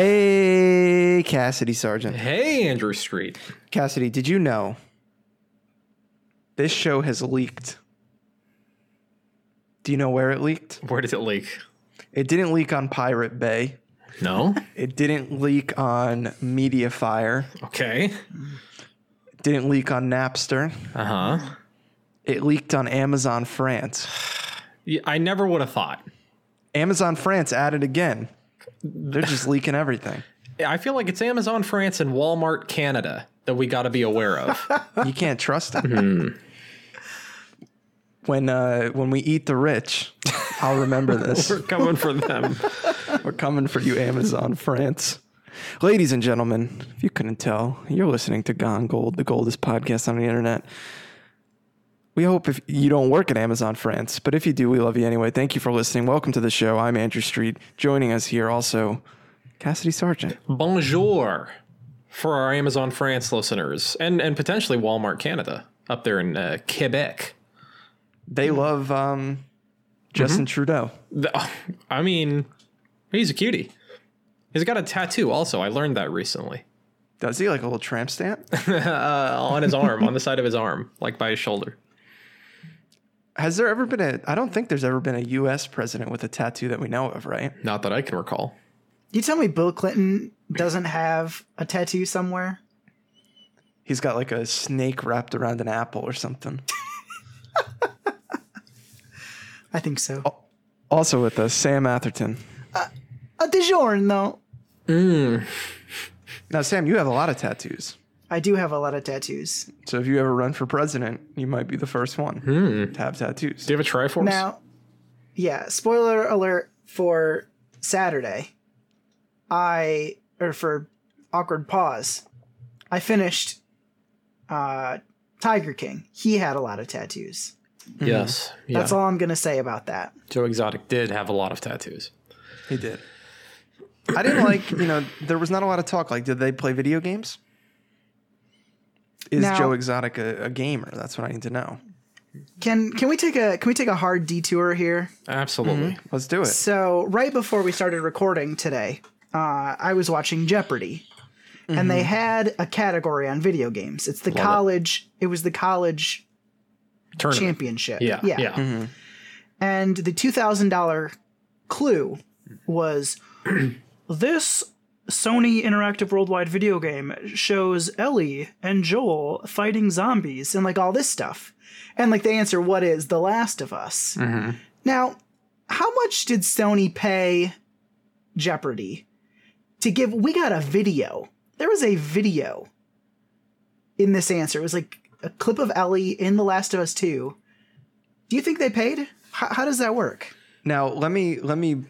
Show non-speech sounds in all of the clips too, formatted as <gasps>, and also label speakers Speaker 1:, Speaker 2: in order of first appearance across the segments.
Speaker 1: Hey, Cassidy Sargent.
Speaker 2: Hey, Andrew Street.
Speaker 1: Cassidy, did you know this show has leaked? Do you know where it leaked?
Speaker 2: Where did it leak?
Speaker 1: It didn't leak on Pirate Bay.
Speaker 2: No.
Speaker 1: It didn't leak on Mediafire.
Speaker 2: Okay.
Speaker 1: It didn't leak on Napster.
Speaker 2: Uh huh.
Speaker 1: It leaked on Amazon France. <sighs>
Speaker 2: Yeah, I never would have thought.
Speaker 1: Amazon France added again. They're just leaking everything.
Speaker 2: I feel like it's Amazon France and Walmart Canada that we got to be aware of. <laughs>
Speaker 1: You can't trust them. when uh, when we eat the rich, I'll remember <laughs> this.
Speaker 2: We're coming for them. <laughs>
Speaker 1: We're coming for you, Amazon France. Ladies and gentlemen, if you couldn't tell, you're listening to Gone Gold, the goldest podcast on the internet. We hope if you don't work at Amazon France, but if you do, we love you anyway. Thank you for listening. Welcome to the show. I'm Andrew Street. Joining us here also, Cassidy Sargent.
Speaker 2: Bonjour for our Amazon France listeners and, and potentially Walmart Canada up there in uh, Quebec.
Speaker 1: They love um, Justin Trudeau.
Speaker 2: The- <laughs> I mean, he's a cutie. He's got a tattoo also. I learned that recently.
Speaker 1: Does he like a little tramp stamp? <laughs>
Speaker 2: Uh, on his arm, on the side of his arm, like by his shoulder.
Speaker 1: Has there ever been a? I don't think there's ever been a U.S. president with a tattoo that we know of, right?
Speaker 2: Not that I can recall.
Speaker 3: You tell me Bill Clinton doesn't have a tattoo somewhere?
Speaker 1: He's got like a snake wrapped around an apple or something. <laughs>
Speaker 3: I think so.
Speaker 1: Also with us, Sam Atherton.
Speaker 3: Uh, a DiGiorno. Hmm.
Speaker 1: Now, Sam, you have a lot of tattoos.
Speaker 3: I do have a lot of tattoos.
Speaker 1: So if you ever run for president, you might be the first one to have tattoos.
Speaker 2: Do you have a Triforce?
Speaker 3: Now, yeah, spoiler alert for Saturday. I or for awkward pause. I finished uh Tiger King. He had a lot of tattoos.
Speaker 2: Yes. Yeah.
Speaker 3: That's all I'm going to say about that.
Speaker 2: Joe Exotic did have a lot of tattoos.
Speaker 1: He did. I didn't like, you know, there was not a lot of talk. Like, did they play video games? Is
Speaker 3: Now-
Speaker 1: Joe Exotic a, a gamer? That's what I need to know.
Speaker 3: Can can we take a can we take a hard detour here?
Speaker 2: Absolutely. Mm-hmm.
Speaker 1: Let's do it.
Speaker 3: So right before we started recording today, uh, I was watching Jeopardy, and they mm-hmm. had a category on video games. It's the
Speaker 2: Love
Speaker 3: college. It. was the college
Speaker 2: Tournament.
Speaker 3: championship.
Speaker 2: Yeah. Yeah.
Speaker 3: yeah. Mm-hmm. And the two thousand dollar clue was <clears throat> this Sony Interactive Worldwide video game shows Ellie and Joel fighting zombies and like all this stuff. And like they answer, what is The Last of Us? Mm-hmm. Now, how much did Sony pay Jeopardy to give? We got a video. There was a video in this answer. It was like a clip of Ellie in The Last of Us 2. Do you think they paid? How, how does that work?
Speaker 1: Now, let me, let me,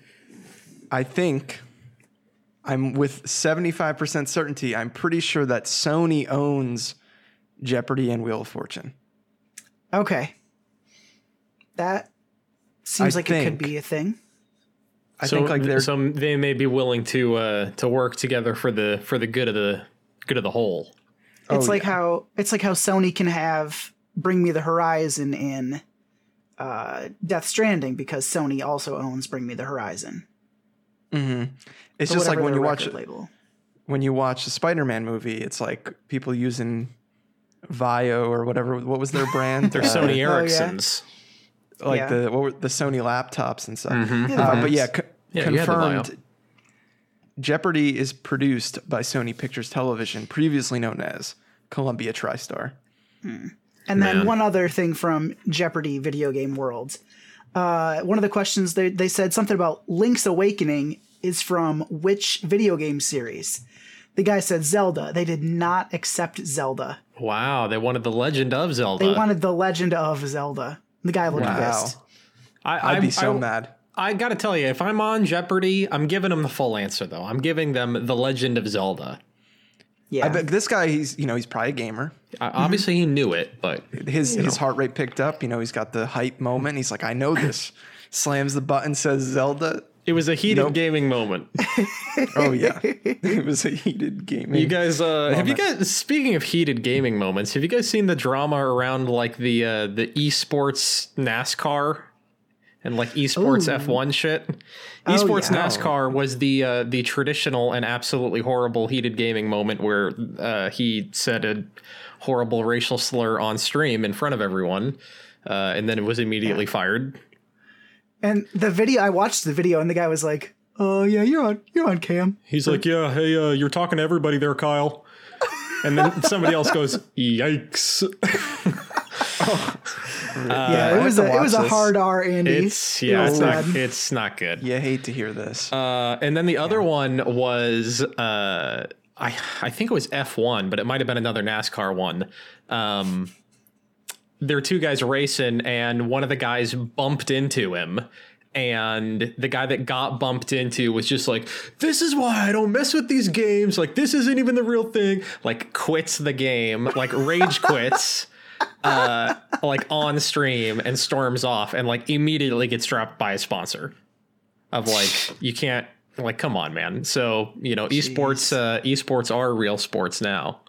Speaker 1: I think I'm with 75% certainty. I'm pretty sure that Sony owns Jeopardy and Wheel of Fortune.
Speaker 3: Okay. That seems
Speaker 1: I
Speaker 3: like it could be a thing.
Speaker 1: I
Speaker 2: so,
Speaker 1: think like they're
Speaker 2: so they may be willing to uh, to work together for the for the good of the good of the whole.
Speaker 3: It's
Speaker 1: Oh,
Speaker 3: like
Speaker 1: yeah.
Speaker 3: how it's like how Sony can have Bring Me the Horizon in uh, Death Stranding because Sony also owns Bring Me the Horizon.
Speaker 1: It's
Speaker 3: Or
Speaker 1: just like when you watch
Speaker 3: record label.
Speaker 1: when you watch the Spider-Man movie, it's like people using Vaio or whatever. What was their brand?
Speaker 2: They're
Speaker 1: Uh,
Speaker 2: Sony
Speaker 3: yeah.
Speaker 2: Ericssons.
Speaker 1: like
Speaker 3: Yeah.
Speaker 1: the what were the Sony laptops and stuff.
Speaker 2: Mm-hmm.
Speaker 3: Yeah,
Speaker 1: Uh, but yeah,
Speaker 3: Vans.
Speaker 1: co-
Speaker 2: Yeah, you had the Vaio.
Speaker 1: confirmed. Jeopardy is produced by Sony Pictures Television, previously known as Columbia TriStar.
Speaker 3: And then
Speaker 2: Man.
Speaker 3: one other thing from Jeopardy video game world. Uh, one of the questions they, they said something about Link's Awakening is from which video game series? The guy said Zelda. They did not accept Zelda.
Speaker 2: Wow, they wanted the Legend of Zelda.
Speaker 3: They wanted the Legend of Zelda. The guy looked
Speaker 1: Wow.
Speaker 3: pissed.
Speaker 2: I,
Speaker 1: I'd be so
Speaker 2: I,
Speaker 1: mad.
Speaker 2: I gotta tell you, if I'm on Jeopardy, I'm giving them the full answer though. I'm giving them the Legend of Zelda.
Speaker 3: Yeah.
Speaker 1: But this guy, he's you know he's probably a gamer.
Speaker 2: Uh, Obviously, he knew it, but
Speaker 1: His his heart rate picked up. You know he's got the hype moment. He's like, I know this. <laughs> Slams the button, says Zelda.
Speaker 2: it was a heated
Speaker 1: Nope.
Speaker 2: gaming moment. <laughs>
Speaker 1: Oh yeah, <laughs> it was a heated game.
Speaker 2: You guys, uh, have you guys? Speaking of heated gaming moments, have you guys seen the drama around like the uh, the esports NASCAR and like esports
Speaker 3: Ooh.
Speaker 2: F1 shit.
Speaker 3: Oh,
Speaker 2: Esports
Speaker 3: yeah.
Speaker 2: NASCAR was the uh, the traditional and absolutely horrible heated gaming moment where uh, he said a horrible racial slur on stream in front of everyone, uh, and then it was immediately fired.
Speaker 3: And the video, I watched the video, and the guy was like, "Oh yeah, you're on, you're on cam."
Speaker 2: He's like, "Yeah, hey, uh, you're talking to everybody there, Kyle." And then somebody else goes, "Yikes!" <laughs> <laughs>
Speaker 3: yeah,
Speaker 1: I
Speaker 3: it was a, it was
Speaker 1: watch
Speaker 3: a hard R, Andy.
Speaker 2: It's yeah,
Speaker 3: Real
Speaker 2: it's not, it's not good.
Speaker 1: You hate to hear this.
Speaker 2: Uh, and then the other one was uh, I I think it was F1, but it might have been another NASCAR one. Um, there were two guys racing, and one of the guys bumped into him. And the guy that got bumped into was just like, This is why I don't mess with these games. Like, this isn't even the real thing. Like, quits the game, like, rage <laughs> quits, uh, like, on stream and storms off and, like, immediately gets dropped by a sponsor of like <sighs> you can't like come on man so you know esports uh esports are real sports now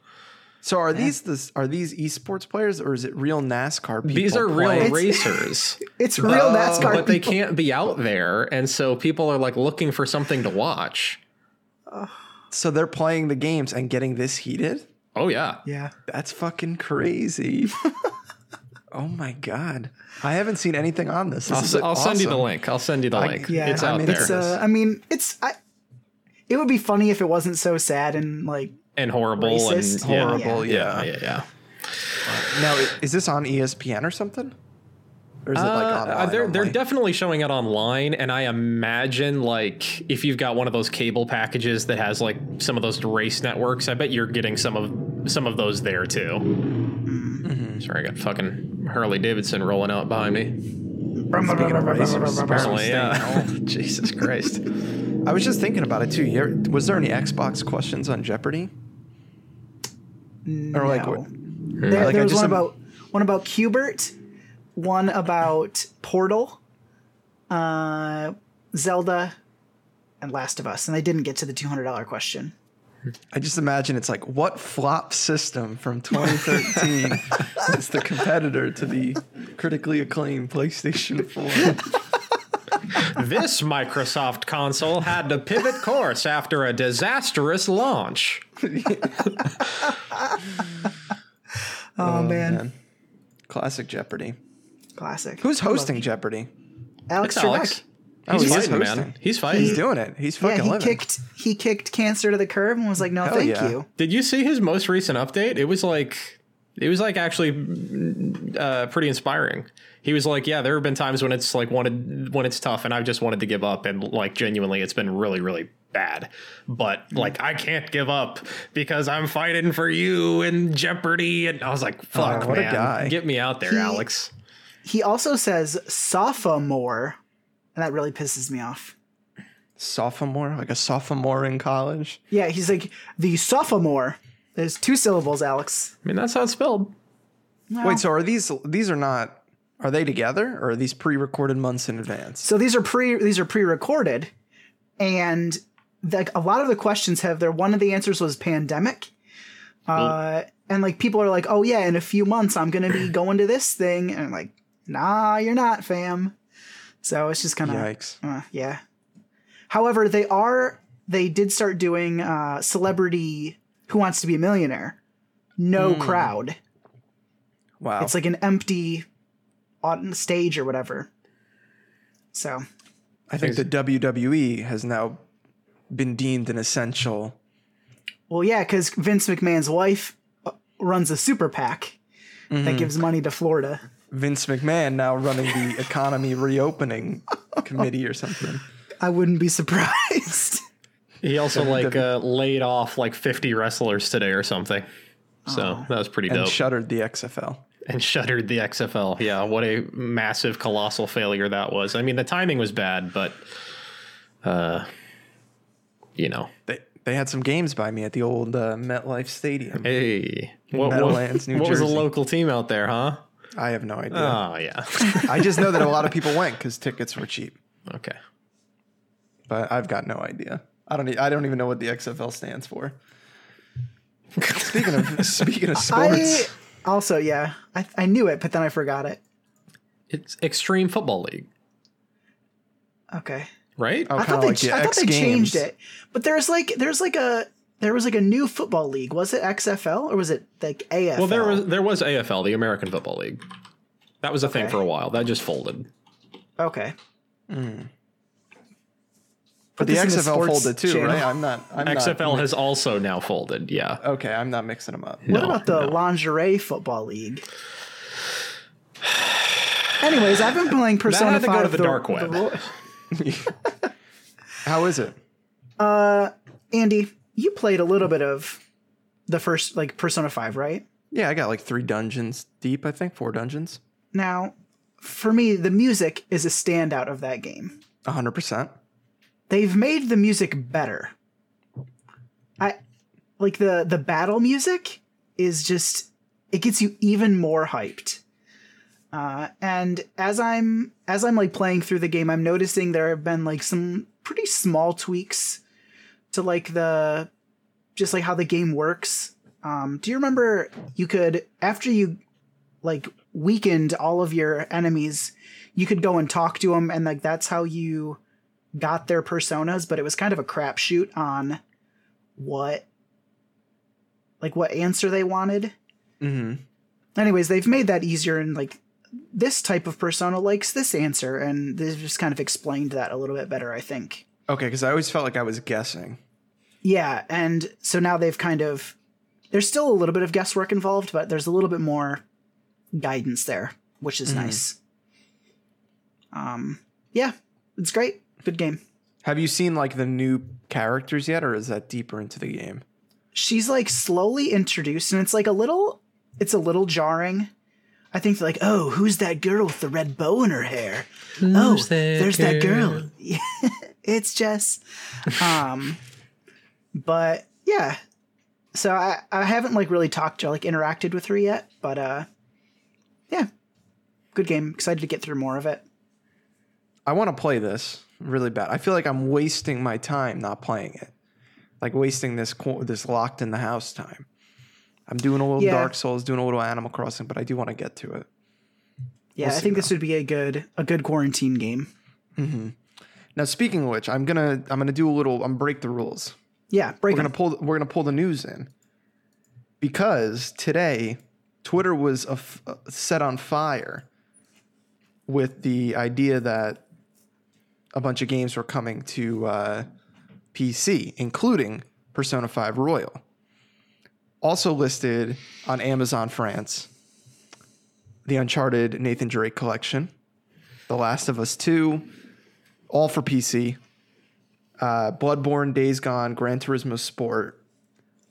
Speaker 1: so are these the are these esports players or is it real NASCAR people?
Speaker 2: these are real
Speaker 1: playing?
Speaker 2: racers <laughs>
Speaker 3: It's real NASCAR.
Speaker 2: but they can't be out there and so people are like looking for something to watch
Speaker 1: So they're playing the games and getting this heated?
Speaker 2: Oh yeah
Speaker 3: Yeah.
Speaker 1: That's fucking crazy. <laughs> oh my god. I haven't seen anything on this. This
Speaker 2: i'll, s- I'll send you the link i'll send you the
Speaker 1: I-
Speaker 2: link
Speaker 3: Yeah,
Speaker 2: it's
Speaker 1: I
Speaker 2: out
Speaker 1: mean,
Speaker 2: there
Speaker 3: It's uh, I mean, it's I. It would be funny if it wasn't so sad and like
Speaker 2: and horrible
Speaker 3: racist.
Speaker 2: and yeah,
Speaker 1: Horrible,
Speaker 2: yeah
Speaker 1: yeah.
Speaker 2: yeah yeah
Speaker 1: Now, is this on ESPN or something? Or is it like
Speaker 2: Uh,
Speaker 1: online?
Speaker 2: they're they're definitely showing it online, and I imagine like if you've got one of those cable packages that has like some of those race networks, I bet you're getting some of some of those there too.
Speaker 1: Mm-hmm.
Speaker 2: Sorry, I got fucking Harley Davidson rolling out behind me.
Speaker 1: Speaking of racers,
Speaker 2: Apparently, yeah. <laughs> Jesus Christ.
Speaker 1: I was just thinking about it too. You ever- was there any Xbox questions on Jeopardy? Or like
Speaker 3: no.
Speaker 1: what?
Speaker 3: There,
Speaker 1: Like,
Speaker 3: there was
Speaker 1: just
Speaker 3: one
Speaker 1: am-
Speaker 3: about one about Q*bert, one about Portal, uh, Zelda, and Last of Us, and they didn't get to the two hundred dollar question.
Speaker 1: I just imagine it's like what flop system from 2013 <laughs> is the competitor to the critically acclaimed PlayStation 4?
Speaker 2: this Microsoft console had to pivot course after a disastrous launch. <laughs>
Speaker 3: Oh, man.
Speaker 1: Classic Jeopardy.
Speaker 3: Classic.
Speaker 1: Who's hosting. Jeopardy?
Speaker 3: Alex
Speaker 2: It's Alex.
Speaker 1: Oh,
Speaker 2: He's
Speaker 1: he is
Speaker 2: fighting, man.
Speaker 1: hosting.
Speaker 2: He's fighting.
Speaker 1: He's doing it. He's fucking Yeah,
Speaker 3: he
Speaker 1: living.
Speaker 3: kicked he kicked cancer to the curb and was like, "No,
Speaker 1: Hell
Speaker 3: thank
Speaker 1: yeah.
Speaker 3: you."
Speaker 2: Did you see his most recent update? It was like it was like actually mm, uh, pretty inspiring. He was like, "Yeah, there have been times when it's like wanted when it's tough, and I've just wanted to give up, and like genuinely, it's been really, really bad. But like, I can't give up because I'm fighting for you in Jeopardy." And I was like, "Fuck,
Speaker 1: Oh, what a
Speaker 2: man,
Speaker 1: guy.
Speaker 2: get me out there,
Speaker 3: He-
Speaker 2: Alex."
Speaker 3: He also says sophomore, and that really pisses me off.
Speaker 1: Sophomore, like a sophomore in college.
Speaker 3: Yeah, he's like the sophomore. There's two syllables, Alex.
Speaker 2: I mean, that's how it's spelled.
Speaker 1: Wait, so are these these are not are they together or are these pre-recorded months in advance?
Speaker 3: So these are pre these are pre-recorded, and like a lot of the questions have their one of the answers was pandemic, uh, and like people are like, oh yeah, in a few months I'm gonna be going to this thing, and like, nah, you're not, fam. So it's just kind of
Speaker 1: Yikes.
Speaker 3: uh, yeah. However, they are they did start doing uh, celebrity Who Wants to Be a Millionaire, no crowd.
Speaker 1: Wow.
Speaker 3: It's like an empty on stage or whatever. So
Speaker 1: I think the WWE has now been deemed an essential.
Speaker 3: Well, yeah, because Vince McMahon's wife uh, runs a super PAC that gives money to Florida.
Speaker 1: Vince McMahon now running the <laughs> economy reopening committee or something.
Speaker 3: I wouldn't be surprised.
Speaker 2: He also like uh, laid off like 50 wrestlers today or something. So that was pretty
Speaker 1: And
Speaker 2: dope.
Speaker 1: shuttered the XFL.
Speaker 2: and shuttered the XFL. Yeah, what a massive, colossal failure that was. I mean, the timing was bad, but, uh, you know,
Speaker 1: They they had some games by me at the old uh, MetLife Stadium.
Speaker 2: hey, what, what,
Speaker 1: Meadowlands, New
Speaker 2: what was the local team out there, huh?
Speaker 1: I have no idea.
Speaker 2: Oh yeah,
Speaker 1: I just know that a lot of people went because tickets were cheap,
Speaker 2: okay.
Speaker 1: but I've got no idea. I don't. e- I don't even know what the XFL stands for. speaking of <laughs> speaking of
Speaker 3: I
Speaker 1: sports,
Speaker 3: also, yeah, I, I knew it, but then I forgot it.
Speaker 2: It's Extreme Football League.
Speaker 3: Okay.
Speaker 2: right?
Speaker 1: Oh,
Speaker 3: I
Speaker 1: kind
Speaker 3: thought
Speaker 1: of
Speaker 3: they,
Speaker 1: like the
Speaker 3: I thought
Speaker 1: X
Speaker 3: they changed it, but there's like there's like a there was like a new football league. Was it XFL or was it like AFL?
Speaker 2: Well, there was there was AFL, the American Football League. That was a thing for a while. That just folded.
Speaker 3: okay. Mm.
Speaker 1: But the
Speaker 3: the
Speaker 1: XFL folded too,
Speaker 3: channel.
Speaker 1: right? I'm not. I'm
Speaker 2: XFL
Speaker 1: Not,
Speaker 2: has also now folded. Yeah.
Speaker 1: okay, I'm not mixing them up.
Speaker 3: What about the
Speaker 2: no.
Speaker 3: lingerie football league? Anyways, I've been playing Persona
Speaker 2: had to go
Speaker 3: 5
Speaker 2: to the dark web.
Speaker 3: ro- <laughs>
Speaker 1: How is it?
Speaker 3: Uh, Andy, you played a little bit of the first like Persona 5, right?
Speaker 1: Yeah, I got like three dungeons deep. I think four dungeons.
Speaker 3: Now, for me, the music is a standout of that game.
Speaker 1: hundred percent.
Speaker 3: They've made the music better. I like the the battle music is just it gets you even more hyped. Uh, and as I'm as I'm like playing through the game, I'm noticing there have been like some pretty small tweaks to like the just like how the game works. Um, do you remember you could after you like weakened all of your enemies, you could go and talk to them, and like that's how you got their personas. But it was kind of a crapshoot on what like what answer they wanted.
Speaker 1: Mm-hmm.
Speaker 3: Anyways, they've made that easier, and like this type of persona likes this answer, and they've just kind of explained that a little bit better, I think.
Speaker 1: Okay, because I always felt like I was guessing.
Speaker 3: Yeah, and so now they've kind of there's still a little bit of guesswork involved, but there's a little bit more guidance there, which is nice. Um yeah, it's great. Good game.
Speaker 1: Have you seen like the new characters yet, or is that deeper into the game?
Speaker 3: She's like slowly introduced and it's like a little it's a little jarring. I think like, "Oh, who's that girl with the red bow in her hair?" oh,
Speaker 2: that
Speaker 3: there's that
Speaker 2: girl? <laughs>
Speaker 3: it's Jess. Um but yeah. So I I haven't like really talked to her, like interacted with her yet, but uh yeah. Good game. Excited to get through more of it.
Speaker 1: I want to play this really bad. I feel like I'm wasting my time not playing it, like wasting this this locked in the house time. I'm doing a little
Speaker 3: Yeah.
Speaker 1: Dark Souls, doing a little Animal Crossing, but I do want to get to it.
Speaker 3: Yeah,
Speaker 1: We'll
Speaker 3: I think this would be a good a good quarantine game.
Speaker 1: Now, speaking of which, I'm gonna I'm gonna do a little. I'm break the rules.
Speaker 3: Yeah, break
Speaker 1: We're
Speaker 3: it.
Speaker 1: gonna pull we're gonna pull the news in because today Twitter was a f- uh, set on fire with the idea that a bunch of games were coming to uh, PC, including Persona 5 Royal. Also listed on Amazon France, the Uncharted Nathan Drake collection, The Last of Us 2, all for PC uh, Bloodborne, Days Gone, Gran Turismo Sport,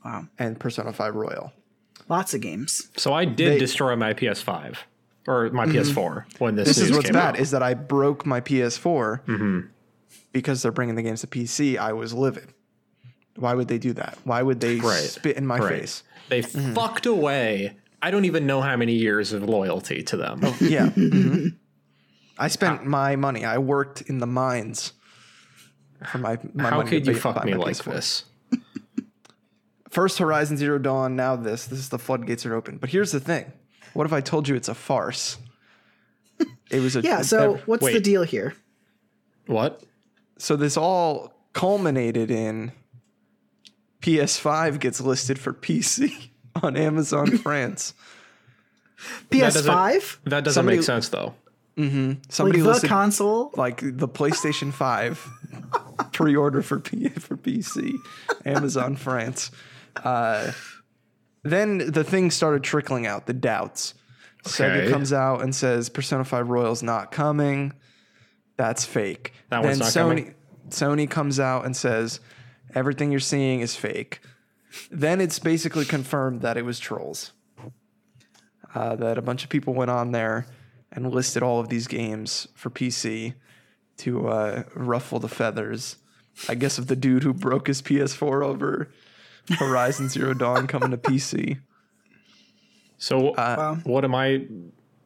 Speaker 3: Wow.
Speaker 1: and Persona 5 Royal.
Speaker 3: Lots of games.
Speaker 2: So I did
Speaker 1: They-
Speaker 2: destroy my PS5 or my PS4 when this,
Speaker 1: This is
Speaker 2: news
Speaker 1: what's
Speaker 2: came
Speaker 1: bad
Speaker 2: out.
Speaker 1: is that I broke my PS4 because they're bringing the games to PC. I was livid. Why would they do that? Why would they
Speaker 2: Right.
Speaker 1: spit in my
Speaker 2: Right.
Speaker 1: face?
Speaker 2: They
Speaker 1: Mm-hmm.
Speaker 2: fucked away. I don't even know how many years of loyalty to them.
Speaker 1: Yeah. <laughs> I spent my money. I worked in the mines for my, my
Speaker 2: how
Speaker 1: money.
Speaker 2: could you fuck me like
Speaker 1: PS4.
Speaker 2: this? <laughs>
Speaker 1: First Horizon Zero Dawn, now this. This is the floodgates are open. But here's the thing. What if I told you it's a farce? <laughs> It was a
Speaker 3: Yeah, so
Speaker 1: a-
Speaker 3: what's the deal here?
Speaker 2: What?
Speaker 1: so this all culminated in PS5 gets listed for PC <laughs> on Amazon France.
Speaker 3: PS5?
Speaker 2: That doesn't
Speaker 1: Somebody-
Speaker 2: make sense though.
Speaker 3: Like
Speaker 1: Somebody
Speaker 3: the
Speaker 1: listed
Speaker 3: console?
Speaker 1: like the PlayStation 5 <laughs> pre-order for P- for PC, Amazon <laughs> France. Uh, then the thing started trickling out, the doubts. Sega comes out and says Persona 5 Royal's not coming. That's fake.
Speaker 2: That
Speaker 1: then
Speaker 2: one's not
Speaker 1: Sony
Speaker 2: coming?
Speaker 1: Sony comes out and says everything you're seeing is fake. Then it's basically confirmed that it was trolls. Uh, that a bunch of people went on there and listed all of these games for PC to uh, ruffle the feathers. I guess of the dude who broke his PS4 over Horizon Zero Dawn coming to PC.
Speaker 2: So
Speaker 1: Uh,
Speaker 2: what am I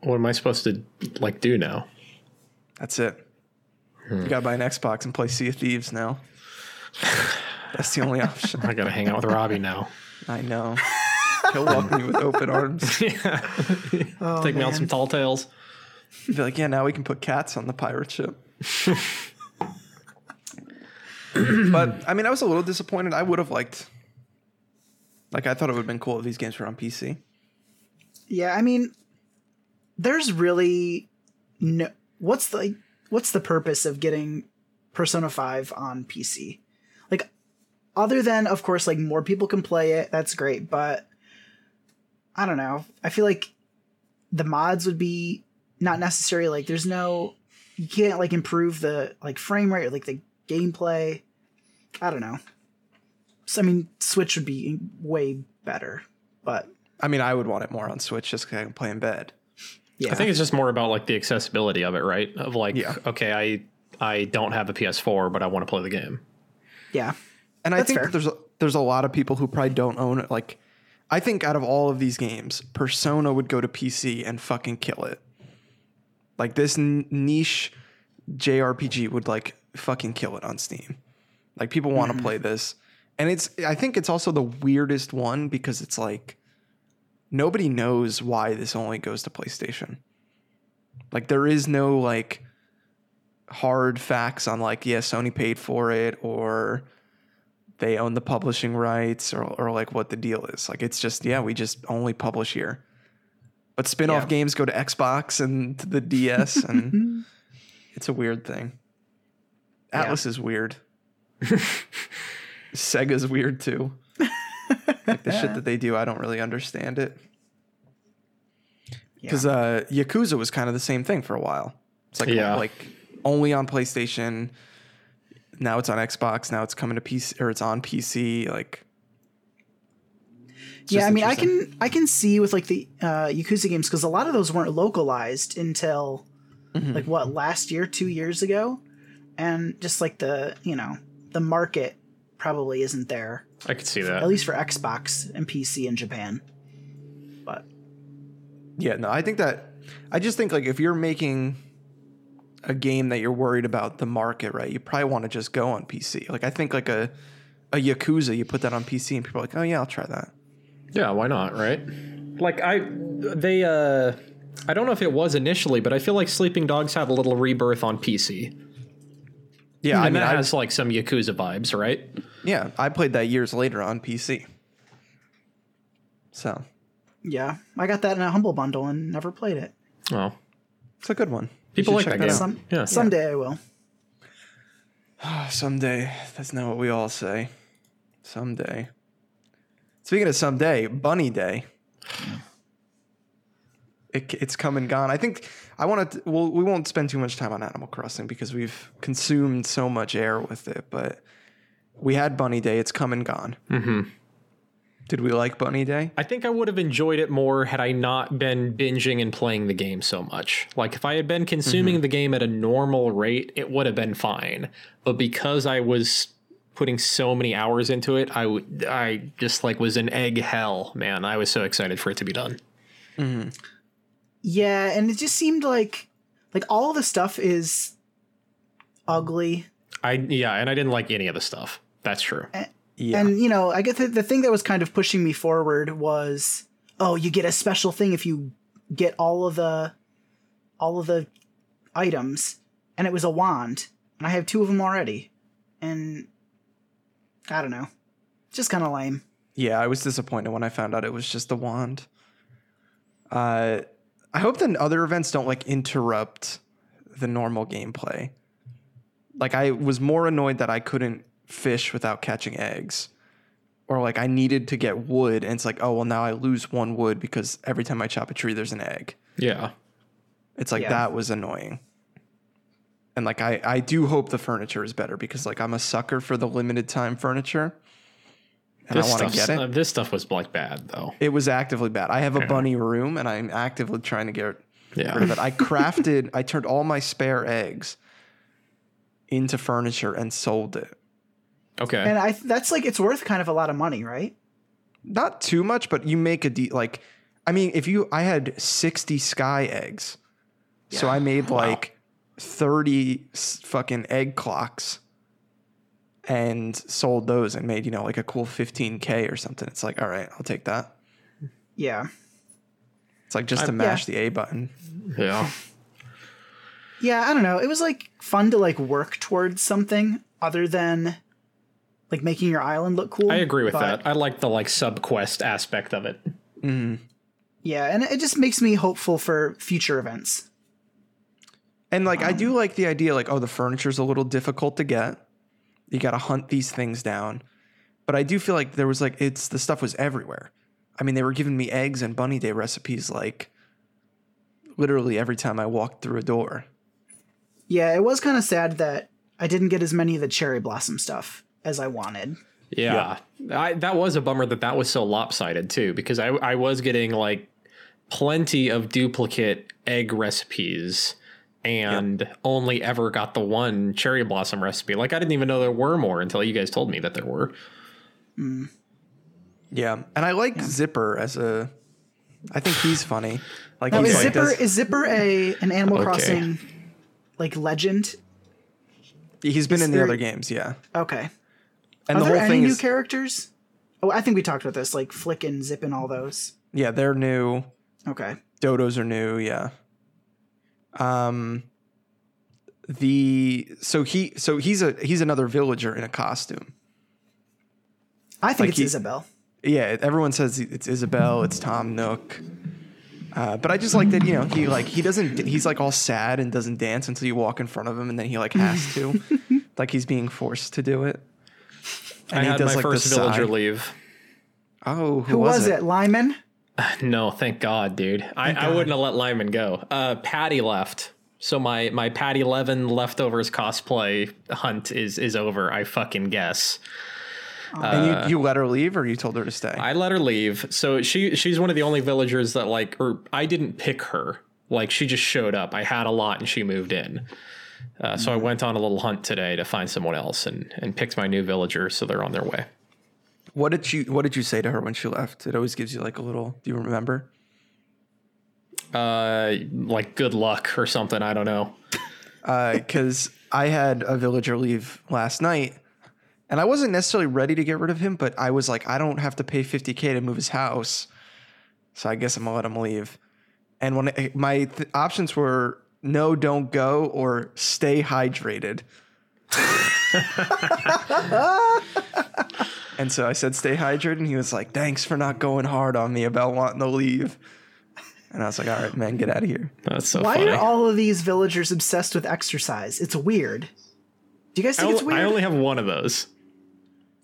Speaker 2: what am I supposed to like do now?
Speaker 1: That's it. You gotta buy an Xbox and play Sea of Thieves now. That's the only option. <laughs>
Speaker 2: I gotta hang out with Robbie now.
Speaker 1: I know. He'll welcome you with open arms. <laughs>
Speaker 3: Oh,
Speaker 2: Take me on some tall tales.
Speaker 1: Be like, yeah, now we can put cats on the pirate ship. but I mean, I was a little disappointed. I would have liked, like, I thought it would have been cool if these games were on PC.
Speaker 3: Yeah, I mean, there's really no. What's the what's the purpose of getting Persona Five on PC? Like, other than of course, like more people can play it. That's great, but I don't know. I feel like the mods would be not necessary. Like, there's no you can't like improve the like frame rate or like the gameplay. I don't know. So, I mean, Switch would be way better, but
Speaker 1: I mean, I would want it more on Switch just because I can play in bed.
Speaker 3: yeah,
Speaker 2: I think it's just more about like the accessibility of it, right? Of like,
Speaker 1: Yeah.
Speaker 2: okay, I I don't have a PS4, but I want to play the game.
Speaker 3: yeah.
Speaker 1: And I
Speaker 3: That's
Speaker 1: think that there's a, there's a lot of people who probably don't own it. Like, I think out of all of these games, Persona would go to PC and fucking kill it. Like this n- niche JRPG would like fucking kill it on Steam. Like people want to mm-hmm. play this, and it's I think it's also the weirdest one because it's like nobody knows why this only goes to PlayStation. Like there is no like hard facts on like yeah Sony paid for it or they own the publishing rights or, or like what the deal is. Like it's just yeah, we just only publish here. But spin-off
Speaker 3: Yeah.
Speaker 1: games go to Xbox and to the DS <laughs> and it's a weird thing.
Speaker 3: Yeah.
Speaker 1: Atlus is weird. <laughs> Sega's weird too. <laughs> like the shit that they do, I don't really understand it. Because uh, Yakuza was kind of the same thing for a while. It's like
Speaker 2: Yeah.
Speaker 1: like only on PlayStation. Now it's on Xbox. Now it's coming to PC or it's on PC. Like, it's
Speaker 3: yeah i mean i can i can see with like the uh yakuza games because a lot of those weren't localized until
Speaker 1: Mm-hmm.
Speaker 3: like what last year two years ago and just like the you know the market probably isn't there
Speaker 2: I could see that at
Speaker 3: least for xbox and pc in japan but
Speaker 1: Yeah, no, I think that I just think like if you're making a game that you're worried about the market, right? You probably want to just go on PC. Like I think like a a Yakuza, you put that on PC and people are like, "Oh yeah, I'll try that."
Speaker 2: Yeah, why not, right? Like I they uh I don't know if it was initially, but I feel like Sleeping Dogs had a little rebirth on PC.
Speaker 1: Yeah, I mean,
Speaker 2: that
Speaker 1: I,
Speaker 2: has like some Yakuza vibes, right?
Speaker 1: yeah, I played that years later on PC. So,
Speaker 3: yeah i got that in a humble bundle and never played it
Speaker 2: Oh.
Speaker 1: it's a good one.
Speaker 2: People like
Speaker 1: check
Speaker 2: that game.
Speaker 1: out.
Speaker 3: Some,
Speaker 2: Yeah.
Speaker 3: someday i will <sighs>
Speaker 1: Someday. That's not what we all say. Someday. Speaking of someday, Bunny Day. It, it's come and gone. I think I want to. Well, we won't spend too much time on Animal Crossing because we've consumed so much air with it. But we had Bunny Day. It's come and gone. Mm-hmm. Did we like Bunny Day?
Speaker 2: I think I would have enjoyed it more had I not been binging and playing the game so much. Like if I had been consuming the game at a normal rate, it would have been fine. But because I was putting so many hours into it, I would I just like was in egg hell, man. I was so excited for it to be done. Mm-hmm.
Speaker 3: yeah and it just seemed like like all the stuff is ugly
Speaker 2: I yeah, and I didn't like any of the stuff. That's true.
Speaker 1: Yeah.
Speaker 3: And you know, I guess the, the thing that was kind of pushing me forward was, oh, you get a special thing if you get all of the, all of the items, and it was a wand, and I have two of them already, and I don't know, just kind of lame.
Speaker 1: Yeah, I was disappointed when I found out it was just the wand. Uh, I hope that other events don't like interrupt the normal gameplay. Like I was more annoyed that I couldn't fish without catching eggs, or like I needed to get wood, and it's like, oh well, now I lose one wood because every time I chop a tree, there's an egg.
Speaker 2: Yeah.
Speaker 1: It's like
Speaker 3: Yeah.
Speaker 1: that was annoying. And like I, I do hope the furniture is better because like I'm a sucker for the limited time furniture. And
Speaker 2: This
Speaker 1: I want to get it.
Speaker 2: uh, this stuff was like bad though.
Speaker 1: It was actively bad. I have a bunny room and I'm actively trying to get
Speaker 2: Yeah.
Speaker 1: rid of it. I <laughs> crafted, I turned all my spare eggs into furniture and sold it.
Speaker 2: Okay.
Speaker 3: And I that's like it's worth kind of a lot of money, right?
Speaker 1: Not too much, but you make a de- like I mean, if you I had 60 sky eggs. So I made like 30 s- fucking egg clocks and sold those and made, you know, like a cool 15k or something. It's like, all right, I'll take that.
Speaker 3: Yeah,
Speaker 1: It's like just to
Speaker 2: I-
Speaker 1: mash the A button.
Speaker 2: yeah.
Speaker 3: yeah. I don't know. It was like fun to like work towards something other than like making your island look cool.
Speaker 2: I agree with that. I like the like sub quest aspect of it. Mm-hmm.
Speaker 3: Yeah, and it just makes me hopeful for future events.
Speaker 1: And like I do um. like the idea like oh the furniture's a little difficult to get. You got to hunt these things down. But I do feel like there was like it's the stuff was everywhere. I mean they were giving me eggs and bunny day recipes like literally every time I walked through a door.
Speaker 3: Yeah, it was kind of sad that I didn't get as many of the cherry blossom stuff as I wanted.
Speaker 2: Yeah, I, that was a bummer that that was so lopsided too, because I I was getting like plenty of duplicate egg recipes and only ever got the one cherry blossom recipe. Like I didn't even know there were more until you guys told me that there were. Mm.
Speaker 1: Yeah. And I like Zipper as a I think he's funny. Like
Speaker 3: Now,
Speaker 1: he's
Speaker 3: is
Speaker 1: like
Speaker 3: Zipper
Speaker 1: does-
Speaker 3: is Zipper a an Animal
Speaker 2: Okay.
Speaker 3: Crossing like legend?
Speaker 1: he's been
Speaker 3: is
Speaker 1: in the other games, yeah.
Speaker 3: Okay.
Speaker 1: And
Speaker 3: Are
Speaker 1: the
Speaker 3: there
Speaker 1: whole
Speaker 3: any
Speaker 1: thing
Speaker 3: new
Speaker 1: is
Speaker 3: characters? Oh, I think we talked about this, like Flick and Zip and all those.
Speaker 1: yeah, they're new.
Speaker 3: Okay.
Speaker 1: Dodos are new, yeah. Um the so he so he's a he's another villager in a costume.
Speaker 3: I think
Speaker 1: Like
Speaker 3: it's
Speaker 1: he-
Speaker 3: Isabelle.
Speaker 1: Yeah, everyone says it's Isabelle, it's Tom Nook. Uh, but I just like that, you know, he like he doesn't he's like all sad and doesn't dance until you walk in front of him and then he like has to. <laughs> like he's being forced to do it. And
Speaker 2: I
Speaker 1: he
Speaker 2: had
Speaker 1: does,
Speaker 2: my
Speaker 1: like, the
Speaker 2: first villager
Speaker 1: sigh.
Speaker 2: leave.
Speaker 1: Oh, who,
Speaker 3: Who was, it? Lyman? <sighs>
Speaker 2: No, thank God, dude. I, I wouldn't have let Lyman go. Uh, Patty left. So my my Patty Levin leftovers cosplay hunt is is over. I fucking guess.
Speaker 1: And you, you let her leave or you told her to stay?
Speaker 2: I let her leave. So she she's one of the only villagers that like or I didn't pick her. Like she just showed up. I had a lot and she moved in. Uh, so I went on a little hunt today to find someone else and and picked my new villager. So they're on their way.
Speaker 1: What did you what did you say to her when she left? It always gives you like a little do you remember?
Speaker 2: Uh, like good luck or something. I don't know.
Speaker 1: because I had a villager leave last night, and I wasn't necessarily ready to get rid of him, but I was like, I don't have to pay 50k to move his house, so I guess I'm gonna let him leave. And when my th- options were no, don't go, or stay hydrated. <laughs> and so I said stay hydrated, and he was like, "Thanks for not going hard on me about wanting to leave." And I was like, "All right, man, get out of here."
Speaker 2: That's so
Speaker 3: Why
Speaker 2: funny.
Speaker 3: are all of these villagers obsessed with exercise? It's weird. Do you guys
Speaker 2: I,
Speaker 3: think it's weird?
Speaker 2: I only have one of those.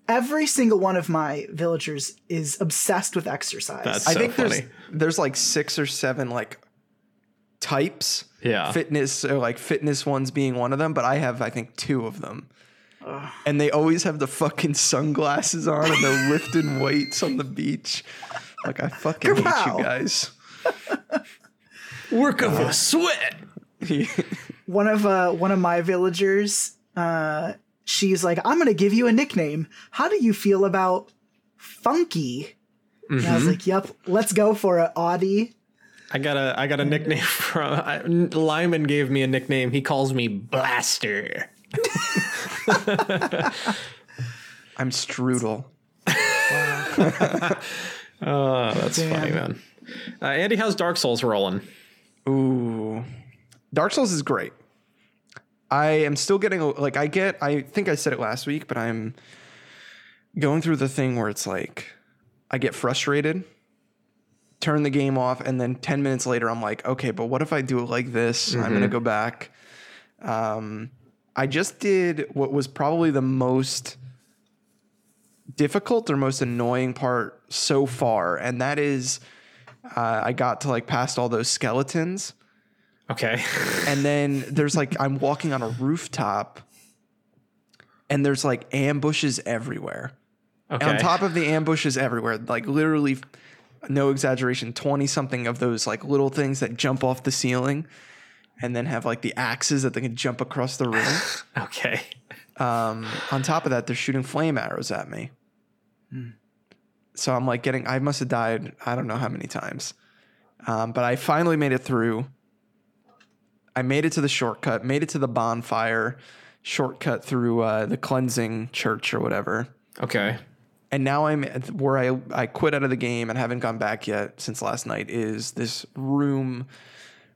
Speaker 3: Every single one of my villagers is obsessed with exercise.
Speaker 2: That's
Speaker 1: I
Speaker 2: so
Speaker 1: think there's there's like six or seven like types.
Speaker 2: Yeah.
Speaker 1: Fitness or like fitness ones being one of them, but I have I think two of them. And they always have the fucking sunglasses on and they're lifting <laughs> weights on the beach. Like I fucking hate you guys.
Speaker 2: Work of a sweat. <laughs>
Speaker 3: one of uh one of my villagers uh she's like i'm gonna give you a nickname how do you feel about funky and i was like yep let's go for it audie
Speaker 2: I got a I got a nickname <laughs> from I, Lyman gave me a nickname. He calls me Blaster. <laughs>
Speaker 1: I'm Strudel. <laughs>
Speaker 2: Oh, that's funny, man. Uh, Andy, how's Dark Souls rolling?
Speaker 1: Ooh. Dark Souls is great. I am still getting like I get I think I said it last week, but I'm going through the thing where it's like I get frustrated, turn the game off, and then 10 minutes later I'm like, okay, but what if I do it like this? I'm gonna go back. Um I just did what was probably the most difficult or most annoying part so far, and that is uh, I got to like past all those skeletons
Speaker 2: Okay.
Speaker 1: and then there's like I'm walking on a rooftop and there's like ambushes everywhere.
Speaker 2: Okay.
Speaker 1: And on top of the ambushes everywhere, like literally no exaggeration, 20 something of those like little things that jump off the ceiling and then have like the axes that they can jump across the room. <laughs>
Speaker 2: okay.
Speaker 1: um, on top of that, they're shooting flame arrows at me. So I'm like getting, I must have died, I don't know how many times. Um, but I finally made it through. I made it to the shortcut, made it to the bonfire, shortcut through uh, the cleansing church or whatever.
Speaker 2: Okay.
Speaker 1: And now I'm at where I, I quit out of the game and haven't gone back yet since last night is this room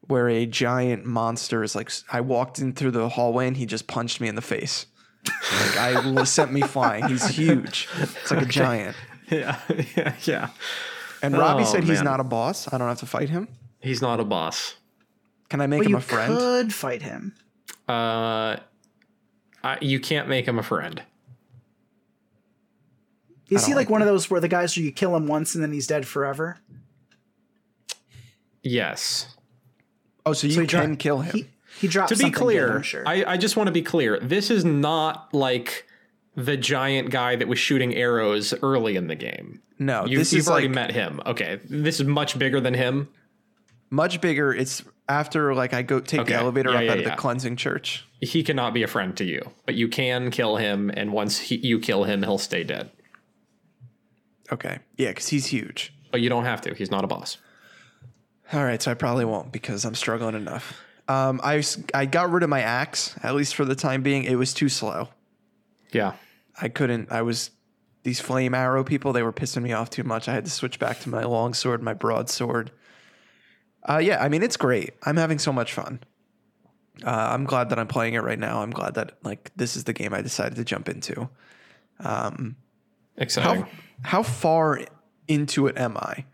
Speaker 1: where a giant monster is like, I walked in through the hallway and he just punched me in the face. Like I sent me <laughs> flying. He's huge. It's like a giant. <laughs>
Speaker 2: Yeah, <laughs> yeah, yeah.
Speaker 1: And Robbie
Speaker 2: Oh,
Speaker 1: said he's
Speaker 2: man.
Speaker 1: not a boss. I don't have to fight him.
Speaker 2: He's not a boss.
Speaker 1: Can I make
Speaker 3: But
Speaker 1: him a friend?
Speaker 3: could fight him.
Speaker 2: Uh, I, you can't make him a friend.
Speaker 3: Is he like
Speaker 1: like
Speaker 3: one of those where the guys where you kill him once and then he's dead forever?
Speaker 2: Yes.
Speaker 1: Oh, so you
Speaker 3: So he dro-
Speaker 1: can kill him.
Speaker 3: He, he drops
Speaker 2: To be
Speaker 3: something good,
Speaker 2: clear,
Speaker 3: I'm sure.
Speaker 2: I, I just want to be clear. This is not like the giant guy that was shooting arrows early in the game.
Speaker 1: no,
Speaker 2: You,
Speaker 1: this
Speaker 2: you've
Speaker 1: is
Speaker 2: already
Speaker 1: like
Speaker 2: met him. Okay, this is much bigger than him.
Speaker 1: much bigger. It's after like I go take
Speaker 2: Okay.
Speaker 1: the elevator
Speaker 2: Yeah,
Speaker 1: up
Speaker 2: yeah,
Speaker 1: out of the cleansing church.
Speaker 2: He cannot be a friend to you, but you can kill him, and once he, you kill him, he'll stay dead.
Speaker 1: Okay, yeah, because he's huge.
Speaker 2: But you don't have to. He's not a boss.
Speaker 1: All right, so I probably won't because I'm struggling enough. Um, I I got rid of my axe at least for the time being. It was too slow.
Speaker 2: Yeah.
Speaker 1: I couldn't. I was these flame arrow people. They were pissing me off too much. I had to switch back to my long sword, my broadsword. Uh, yeah, I mean it's great. I'm having so much fun. Uh, I'm glad that I'm playing it right now. I'm glad that like this is the game I decided to jump into.
Speaker 2: Exciting.
Speaker 1: How how far into it am I?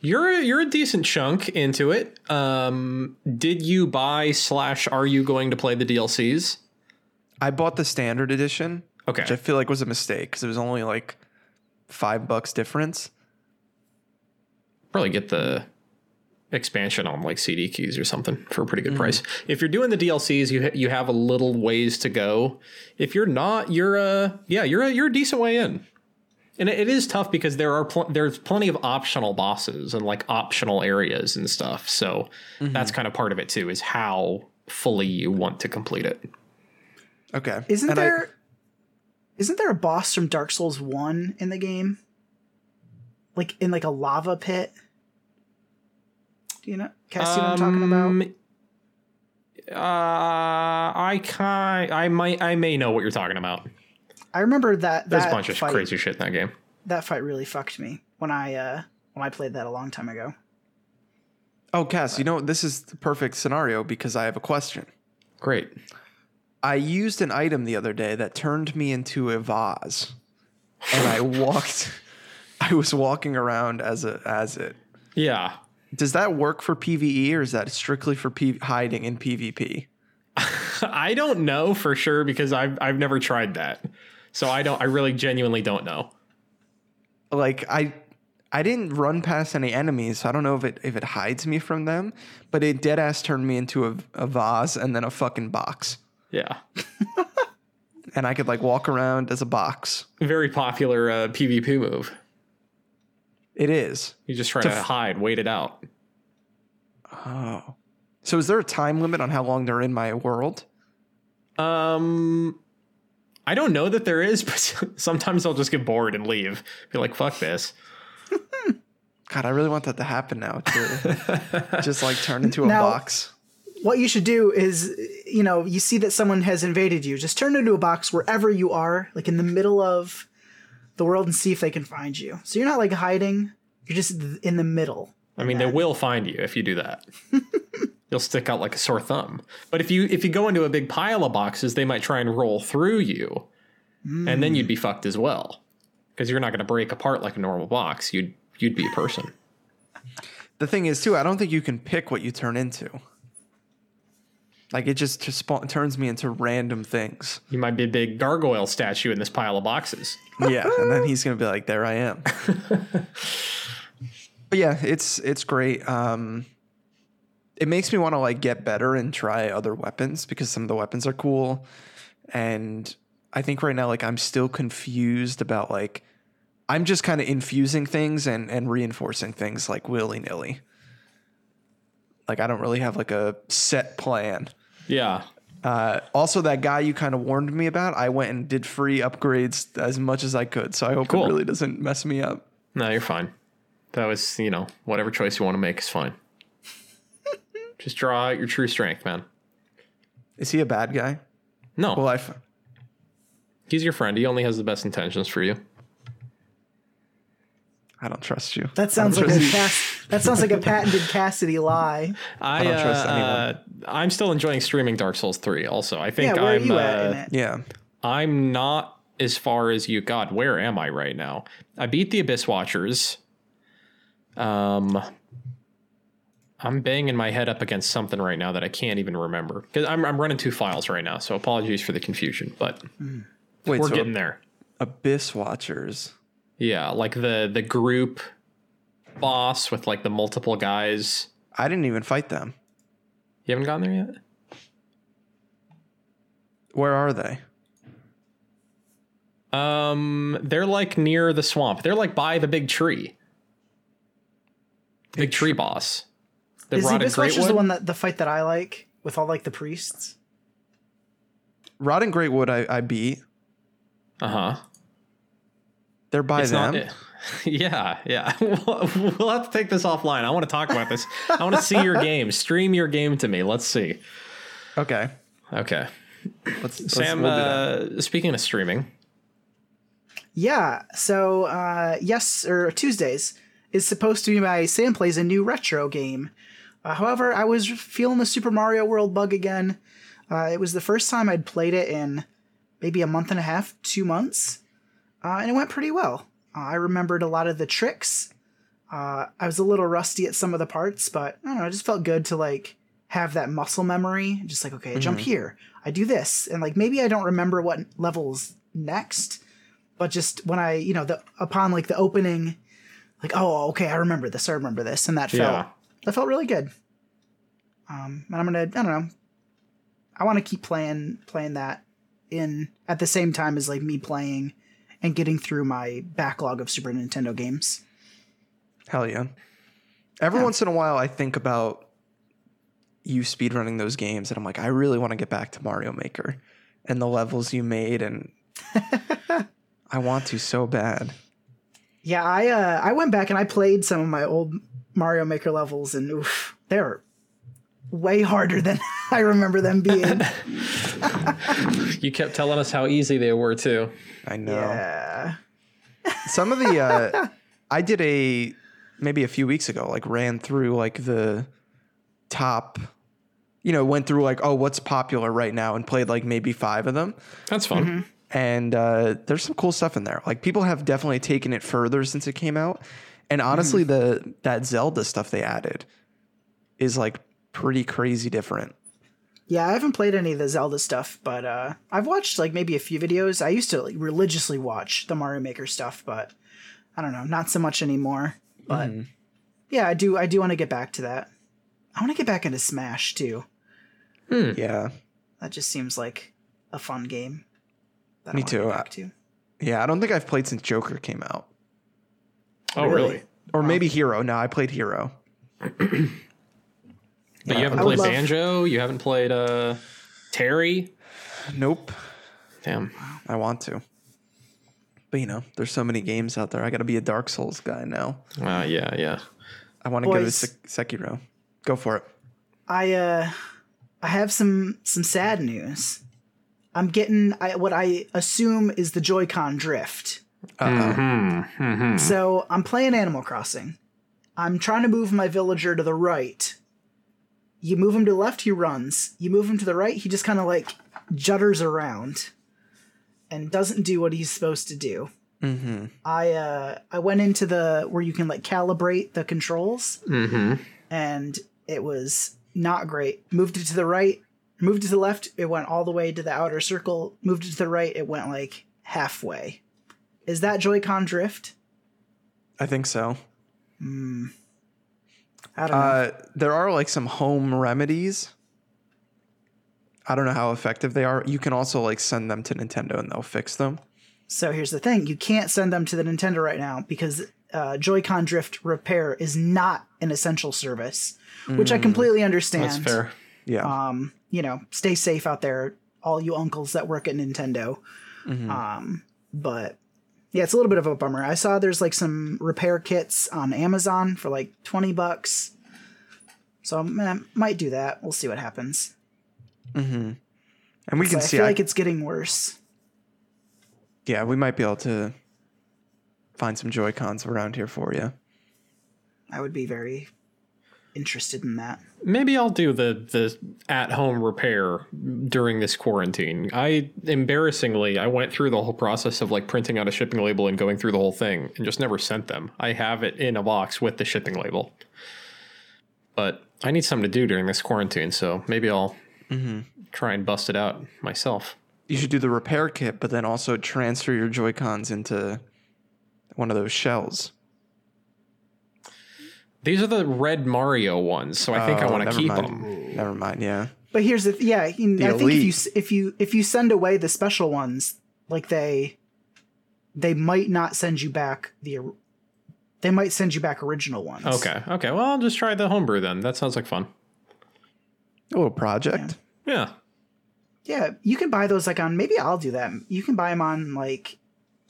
Speaker 2: You're a, you're a decent chunk into it. Um, did you buy slash are you going to play the DLCs?
Speaker 1: I bought the standard edition,
Speaker 2: Okay.
Speaker 1: which I feel like was a mistake because it was only like five bucks difference.
Speaker 2: Probably get the expansion on like CD keys or something for a pretty good price. If you're doing the DLCs, you ha- you have a little ways to go. If you're not, you're a yeah, you're a, you're a decent way in. And it, it is tough because there are pl- there's plenty of optional bosses and like optional areas and stuff. So that's kind of part of it too is how fully you want to complete it.
Speaker 1: Okay,
Speaker 3: Isn't
Speaker 1: And I-
Speaker 3: there? not there a boss from Dark Souls One in the game? Like in like a lava pit. Do you know? Cassie, what I'm talking about?
Speaker 2: Um, Uh, I kind I might I may know what you're talking about.
Speaker 3: I remember that
Speaker 2: There's
Speaker 3: that
Speaker 2: a bunch of
Speaker 3: fight,
Speaker 2: crazy shit in that game.
Speaker 3: That fight really fucked me when I uh when I played that a long time ago.
Speaker 1: oh, Cass, you know this is the perfect scenario because I have a question.
Speaker 2: Great.
Speaker 1: I used an item the other day that turned me into a vase, and I <laughs> walked. I was walking around as a as it.
Speaker 2: Yeah.
Speaker 1: Does that work for PVE or is that strictly for P- hiding in PvP? <laughs>
Speaker 2: I don't know for sure because I've I've never tried that. So I don't I really genuinely don't know.
Speaker 1: Like I, I didn't run past any enemies, so I don't know if it if it hides me from them. But it dead ass turned me into a, a vase and then a fucking box,
Speaker 2: Yeah. <laughs>
Speaker 1: and I could like walk around as a box.
Speaker 2: Very popular uh, PvP move.
Speaker 1: It is.
Speaker 2: You just try
Speaker 1: To
Speaker 2: to
Speaker 1: f-
Speaker 2: hide, wait it out.
Speaker 1: Oh. So is there a time limit on how long they're in my world?
Speaker 2: Um I don't know that there is, <laughs> but sometimes I'll just get bored and leave. Be like, fuck this. <laughs>
Speaker 1: God, I really want that to happen now too. <laughs> Just like turn into a
Speaker 3: Now-
Speaker 1: box.
Speaker 3: What you should do is, you know, you see that someone has invaded you, just turn into a box wherever you are, like in the middle of the world, and see if they can find you. So you're not like hiding; you're just in the middle.
Speaker 2: I mean, they will find you if you do that. You'll stick out like a sore thumb. But if you if you go into a big pile of boxes, they might try and roll through you, and then you'd be fucked as well, because you're not going to break apart like a normal box. You'd you'd be a person.
Speaker 1: The thing is too, I don't think you can pick what you turn into. Like it just, just spawn, turns me into random things.
Speaker 2: You might be a big gargoyle statue in this pile of boxes.
Speaker 1: Yeah, and then he's gonna be like, "There I am." <laughs> but yeah, it's it's great. Um, it makes me want to like get better and try other weapons because some of the weapons are cool, and I think right now like I'm still confused about like I'm just kind of infusing things and and reinforcing things like willy nilly. Like I don't really have like a set plan.
Speaker 2: Yeah,
Speaker 1: Uh, also, that guy you kind of warned me about, I went and did free upgrades as much as I could. So I hope
Speaker 2: Cool.
Speaker 1: it really doesn't mess me up.
Speaker 2: no, you're fine. That was you know whatever choice you want to make is fine. Just draw out your true strength, man.
Speaker 1: Is he a bad guy?
Speaker 2: No,
Speaker 1: Well, I. F-
Speaker 2: he's your friend. He only has the best intentions for you.
Speaker 1: I don't trust you.
Speaker 3: That sounds like a
Speaker 1: trust you.
Speaker 3: Cass- that sounds like a patented Cassidy lie.
Speaker 2: I,
Speaker 1: don't trust
Speaker 2: uh,
Speaker 1: anyone.
Speaker 2: uh, I'm still enjoying streaming Dark Souls 3 also. I
Speaker 3: Yeah,
Speaker 2: think
Speaker 3: where are
Speaker 2: I'm
Speaker 3: you
Speaker 2: uh,
Speaker 3: at in it?
Speaker 1: Yeah.
Speaker 2: I'm not as far as you. God, where am I right now? I beat the Abyss Watchers. Um, I'm banging my head up against something right now that I can't even remember because I'm I'm running two files right now. So apologies for the confusion, but
Speaker 1: Wait,
Speaker 2: we're
Speaker 1: so
Speaker 2: getting there.
Speaker 1: Abyss Watchers.
Speaker 2: Yeah, like the the group boss with like the multiple guys.
Speaker 1: I didn't even fight them.
Speaker 2: You haven't gotten there yet.
Speaker 1: Where are they?
Speaker 2: Um, they're like near the swamp. They're like by the big tree. Big tree boss. The
Speaker 3: Is the
Speaker 2: rotted
Speaker 3: Abyss Watchers
Speaker 2: greatwood.
Speaker 3: the one that the fight that I like with all like the priests?
Speaker 1: Rotted Greatwood I, I beat.
Speaker 2: Uh huh.
Speaker 1: They're by
Speaker 2: It's
Speaker 1: them.
Speaker 2: not. <laughs> Yeah, yeah. <laughs> we'll we'll have to take this offline. I want to talk about this. I want to see your <laughs> game. Stream your game to me. Let's see.
Speaker 1: okay.
Speaker 2: Okay,
Speaker 1: Let's, let's
Speaker 2: Sam.
Speaker 1: we'll
Speaker 2: uh, speaking of streaming,
Speaker 3: Yeah. So uh, yes, or Tuesdays is supposed to be my Sam plays a new retro game. Uh, however, I was feeling the Super Mario World bug again. Uh, it was the first time I'd played it in maybe a month and a half, two months, uh, and it went pretty well. Uh, I remembered a lot of the tricks. Uh, I was a little rusty at some of the parts, but I don't know. It just felt good to like have that muscle memory. Just like, okay, I jump here, I do this, and like maybe I don't remember what levels next, but just when I, you know, the upon like the opening, like, oh, okay, I remember this, I remember this, and that felt
Speaker 2: Yeah.
Speaker 3: That felt really good. Um, and I'm gonna, I don't know, I want to keep playing playing that in at the same time as like me playing and getting through my backlog of Super Nintendo games.
Speaker 1: Hell yeah. Every
Speaker 3: Yeah.
Speaker 1: once in a while, I think about you speedrunning those games, and I'm like, I really want to get back to Mario Maker and the levels you made, and <laughs> I want to so bad.
Speaker 3: Yeah, I uh, I went back and I played some of my old Mario Maker levels, and oof, they're way harder than <laughs> I remember them being. <laughs>
Speaker 2: you kept telling us how easy they were too.
Speaker 1: I know.
Speaker 3: yeah.
Speaker 1: Some of the, uh, <laughs> I did a maybe a few weeks ago, like ran through like the top, you know, went through like, oh, what's popular right now, and played like maybe five of them.
Speaker 2: That's fun.
Speaker 3: Mm-hmm.
Speaker 1: And uh, there's some cool stuff in there. Like people have definitely taken it further since it came out, and honestly, the that Zelda stuff they added is like pretty crazy different.
Speaker 3: Yeah, I haven't played any of the Zelda stuff, but uh, I've watched like maybe a few videos. I used to like religiously watch the Mario Maker stuff, but I don't know, not so much anymore. But yeah, I do. I do want to get back to that. I want to get back into Smash too.
Speaker 1: Yeah,
Speaker 3: That just seems like a fun game. That
Speaker 1: Me
Speaker 3: wanna
Speaker 1: too.
Speaker 3: Get back to.
Speaker 1: yeah. I don't think I've played since Joker came out,
Speaker 2: Oh,
Speaker 3: Really?
Speaker 2: really?
Speaker 1: or maybe Hero. No, I played Hero. <clears throat>
Speaker 2: But you haven't
Speaker 3: I would
Speaker 2: played
Speaker 3: love-
Speaker 2: Banjo. You haven't played uh, Terry.
Speaker 1: Nope,
Speaker 2: Damn.
Speaker 1: I want to. But you know, there's so many games out there. I got to be a Dark Souls guy now.
Speaker 2: Uh, yeah, yeah.
Speaker 1: I want to go to
Speaker 3: Boys.
Speaker 1: Sek- Sekiro. Go for it.
Speaker 3: I uh I have some some sad news. I'm getting I, what I assume is the Joy-Con drift.
Speaker 1: Uh-oh.
Speaker 3: So I'm playing Animal Crossing. I'm trying to move my villager to the right. You move him to the left, he runs. You move him to the right, he just kind of like judders around and doesn't do what he's supposed to do.
Speaker 1: Mm-hmm.
Speaker 3: I uh I went into the where you can like calibrate the controls
Speaker 2: Mm-hmm.
Speaker 3: and it was not great. Moved it to the right, moved to the left, it went all the way to the outer circle. Moved it to the right, it went like halfway. Is that Joy-Con drift?
Speaker 1: I think so.
Speaker 3: I don't know.
Speaker 1: Uh, there are like some home remedies. I don't know how effective they are. You can also like send them to Nintendo and they'll fix them.
Speaker 3: So here's the thing: you can't send them to the Nintendo right now because uh, Joy-Con drift repair is not an essential service, which I completely understand.
Speaker 2: That's fair.
Speaker 1: Yeah.
Speaker 3: Um, you know, stay safe out there, all you uncles that work at Nintendo. Um, but yeah, it's a little bit of a bummer. I saw there's like some repair kits on Amazon for like twenty bucks, so I might do that. We'll see what happens. Mm-hmm.
Speaker 1: And we can
Speaker 3: I
Speaker 1: see.
Speaker 3: feel
Speaker 1: I-
Speaker 3: like it's getting worse.
Speaker 1: yeah, we might be able to find some Joy Cons around here for you.
Speaker 3: I would be very interested in that.
Speaker 2: Maybe I'll do the the at home repair during this quarantine. I embarrassingly I went through the whole process of like printing out a shipping label and going through the whole thing and just never sent them. I have it in a box with the shipping label. But I need something to do during this quarantine, so maybe I'll mm-hmm. try and bust it out myself.
Speaker 1: You should do the repair kit, but then also transfer your Joy Cons into one of those shells.
Speaker 2: These are the red Mario ones, so I think I
Speaker 1: Oh,
Speaker 2: want to
Speaker 1: never
Speaker 2: keep
Speaker 1: mind.
Speaker 2: them.
Speaker 1: Never mind. Yeah.
Speaker 3: But here's the yeah. I think if you
Speaker 1: elite.
Speaker 3: s- if you if you send away the special ones, like they they might not send you back the or- they might send you back original ones.
Speaker 2: Okay, okay. Well, I'll just try the homebrew then. That sounds like fun.
Speaker 1: A little project.
Speaker 2: Yeah.
Speaker 3: Yeah, you can buy those like on maybe I'll do that. You can buy them on like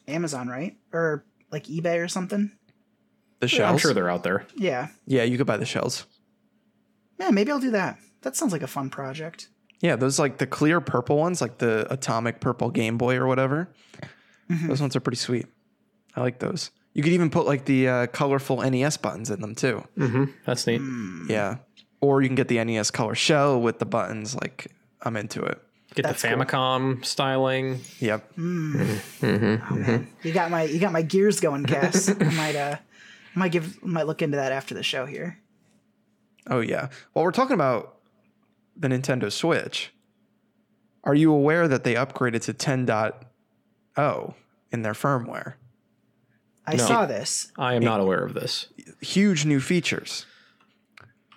Speaker 3: Amazon, right? Or like eBay or something.
Speaker 1: The shells.
Speaker 2: I'm sure they're out there.
Speaker 3: Yeah.
Speaker 1: yeah, you could buy the shells.
Speaker 3: Yeah, maybe I'll do that. That sounds like a fun project.
Speaker 1: Yeah, those like the clear purple ones, like the atomic purple Game Boy or whatever. Those ones are pretty sweet. I like those. You could even put like the uh, colorful NES buttons in them too.
Speaker 2: Mm-hmm. That's neat.
Speaker 1: Yeah. Or you can get the NES color shell with the buttons. Like I'm into it.
Speaker 2: Get
Speaker 3: That's
Speaker 2: the
Speaker 3: cool.
Speaker 2: Famicom styling.
Speaker 1: Yep.
Speaker 3: You got my you got my gears going, Cass. I might uh I might give might look into that after the show here.
Speaker 1: Oh yeah. Well, we're talking about the Nintendo Switch. Are you aware that they upgraded to 10.0 in their firmware?
Speaker 3: I
Speaker 2: No.
Speaker 3: saw this.
Speaker 2: I am not aware of this.
Speaker 1: Huge new features.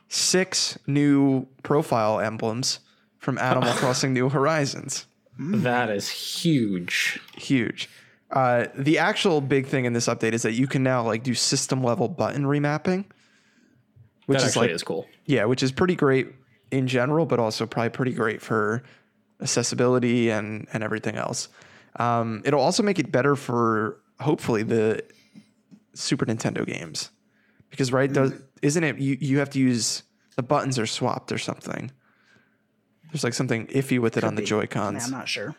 Speaker 1: Six new profile emblems from Animal <laughs> Crossing New Horizons. Mm.
Speaker 2: That is huge.
Speaker 1: Huge. Uh, the actual big thing in this update is that you can now like do system level button remapping, which
Speaker 2: That
Speaker 1: is like
Speaker 2: is cool.
Speaker 1: Yeah, which is pretty great in general, but also probably pretty great for accessibility and and everything else. Um, it'll also make it better for hopefully the Super Nintendo games because right does isn't it you you have to use the buttons are swapped or something. There's like something iffy with it on the
Speaker 3: be.
Speaker 1: Joy
Speaker 3: Yeah,
Speaker 1: Cons.
Speaker 3: I'm not sure.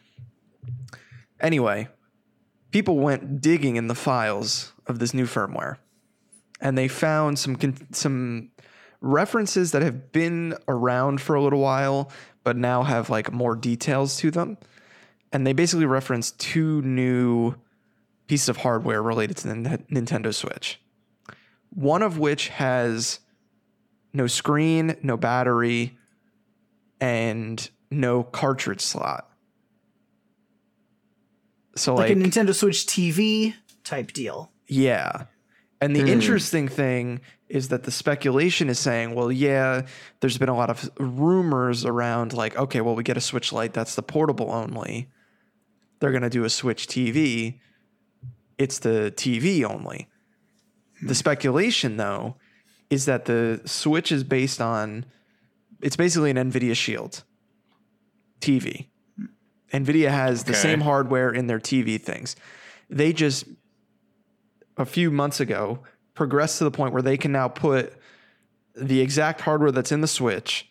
Speaker 1: Anyway, people went digging in the files of this new firmware, and they found some some references that have been around for a little while, but now have like more details to them. And they basically reference two new pieces of hardware related to the Nin- Nintendo Switch. One of which has no screen, no battery, and no cartridge slot. So
Speaker 3: Like,
Speaker 1: like,
Speaker 3: a Nintendo Switch TV type deal.
Speaker 1: yeah. And the hmm. interesting thing is that the speculation is saying, well, yeah, there's been a lot of rumors around like, okay, well, we get a Switch Lite, that's the portable only. They're going to do a Switch TV. It's the TV only. The hmm. speculation, though, is that the Switch is based on, it's basically an NVIDIA Shield TV. NVIDIA has the same hardware in their TV things. They just a few months ago progressed to the point where they can now put the exact hardware that's in the Switch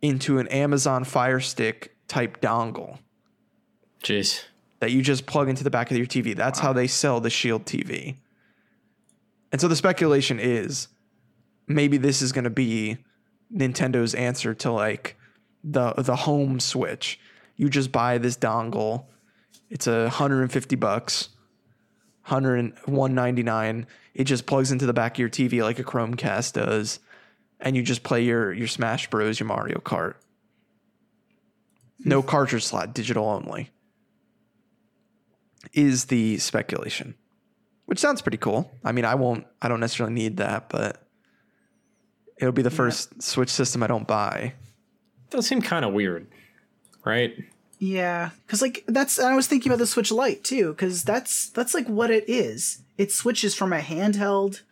Speaker 1: into an Amazon Fire Stick type dongle
Speaker 2: Jeez.
Speaker 1: that you just plug into the back of your TV. That's how they sell the Shield TV. And so the speculation is maybe this is going to be Nintendo's answer to like the the home Switch. You just buy this dongle. It's a 150 bucks. 100 199 it just plugs into the back of your TV like a Chromecast does and you just play your your Smash Bros, your Mario Kart. No hmm. cartridge slot, digital only is the speculation, which sounds pretty cool. I mean, I won't, I don't necessarily need that, but it'll be the first Switch system I don't buy.
Speaker 2: Does seem kind of weird, right?
Speaker 3: Yeah, because like that's I was thinking about the Switch Lite too, because that's that's like what it is. It switches from a handheld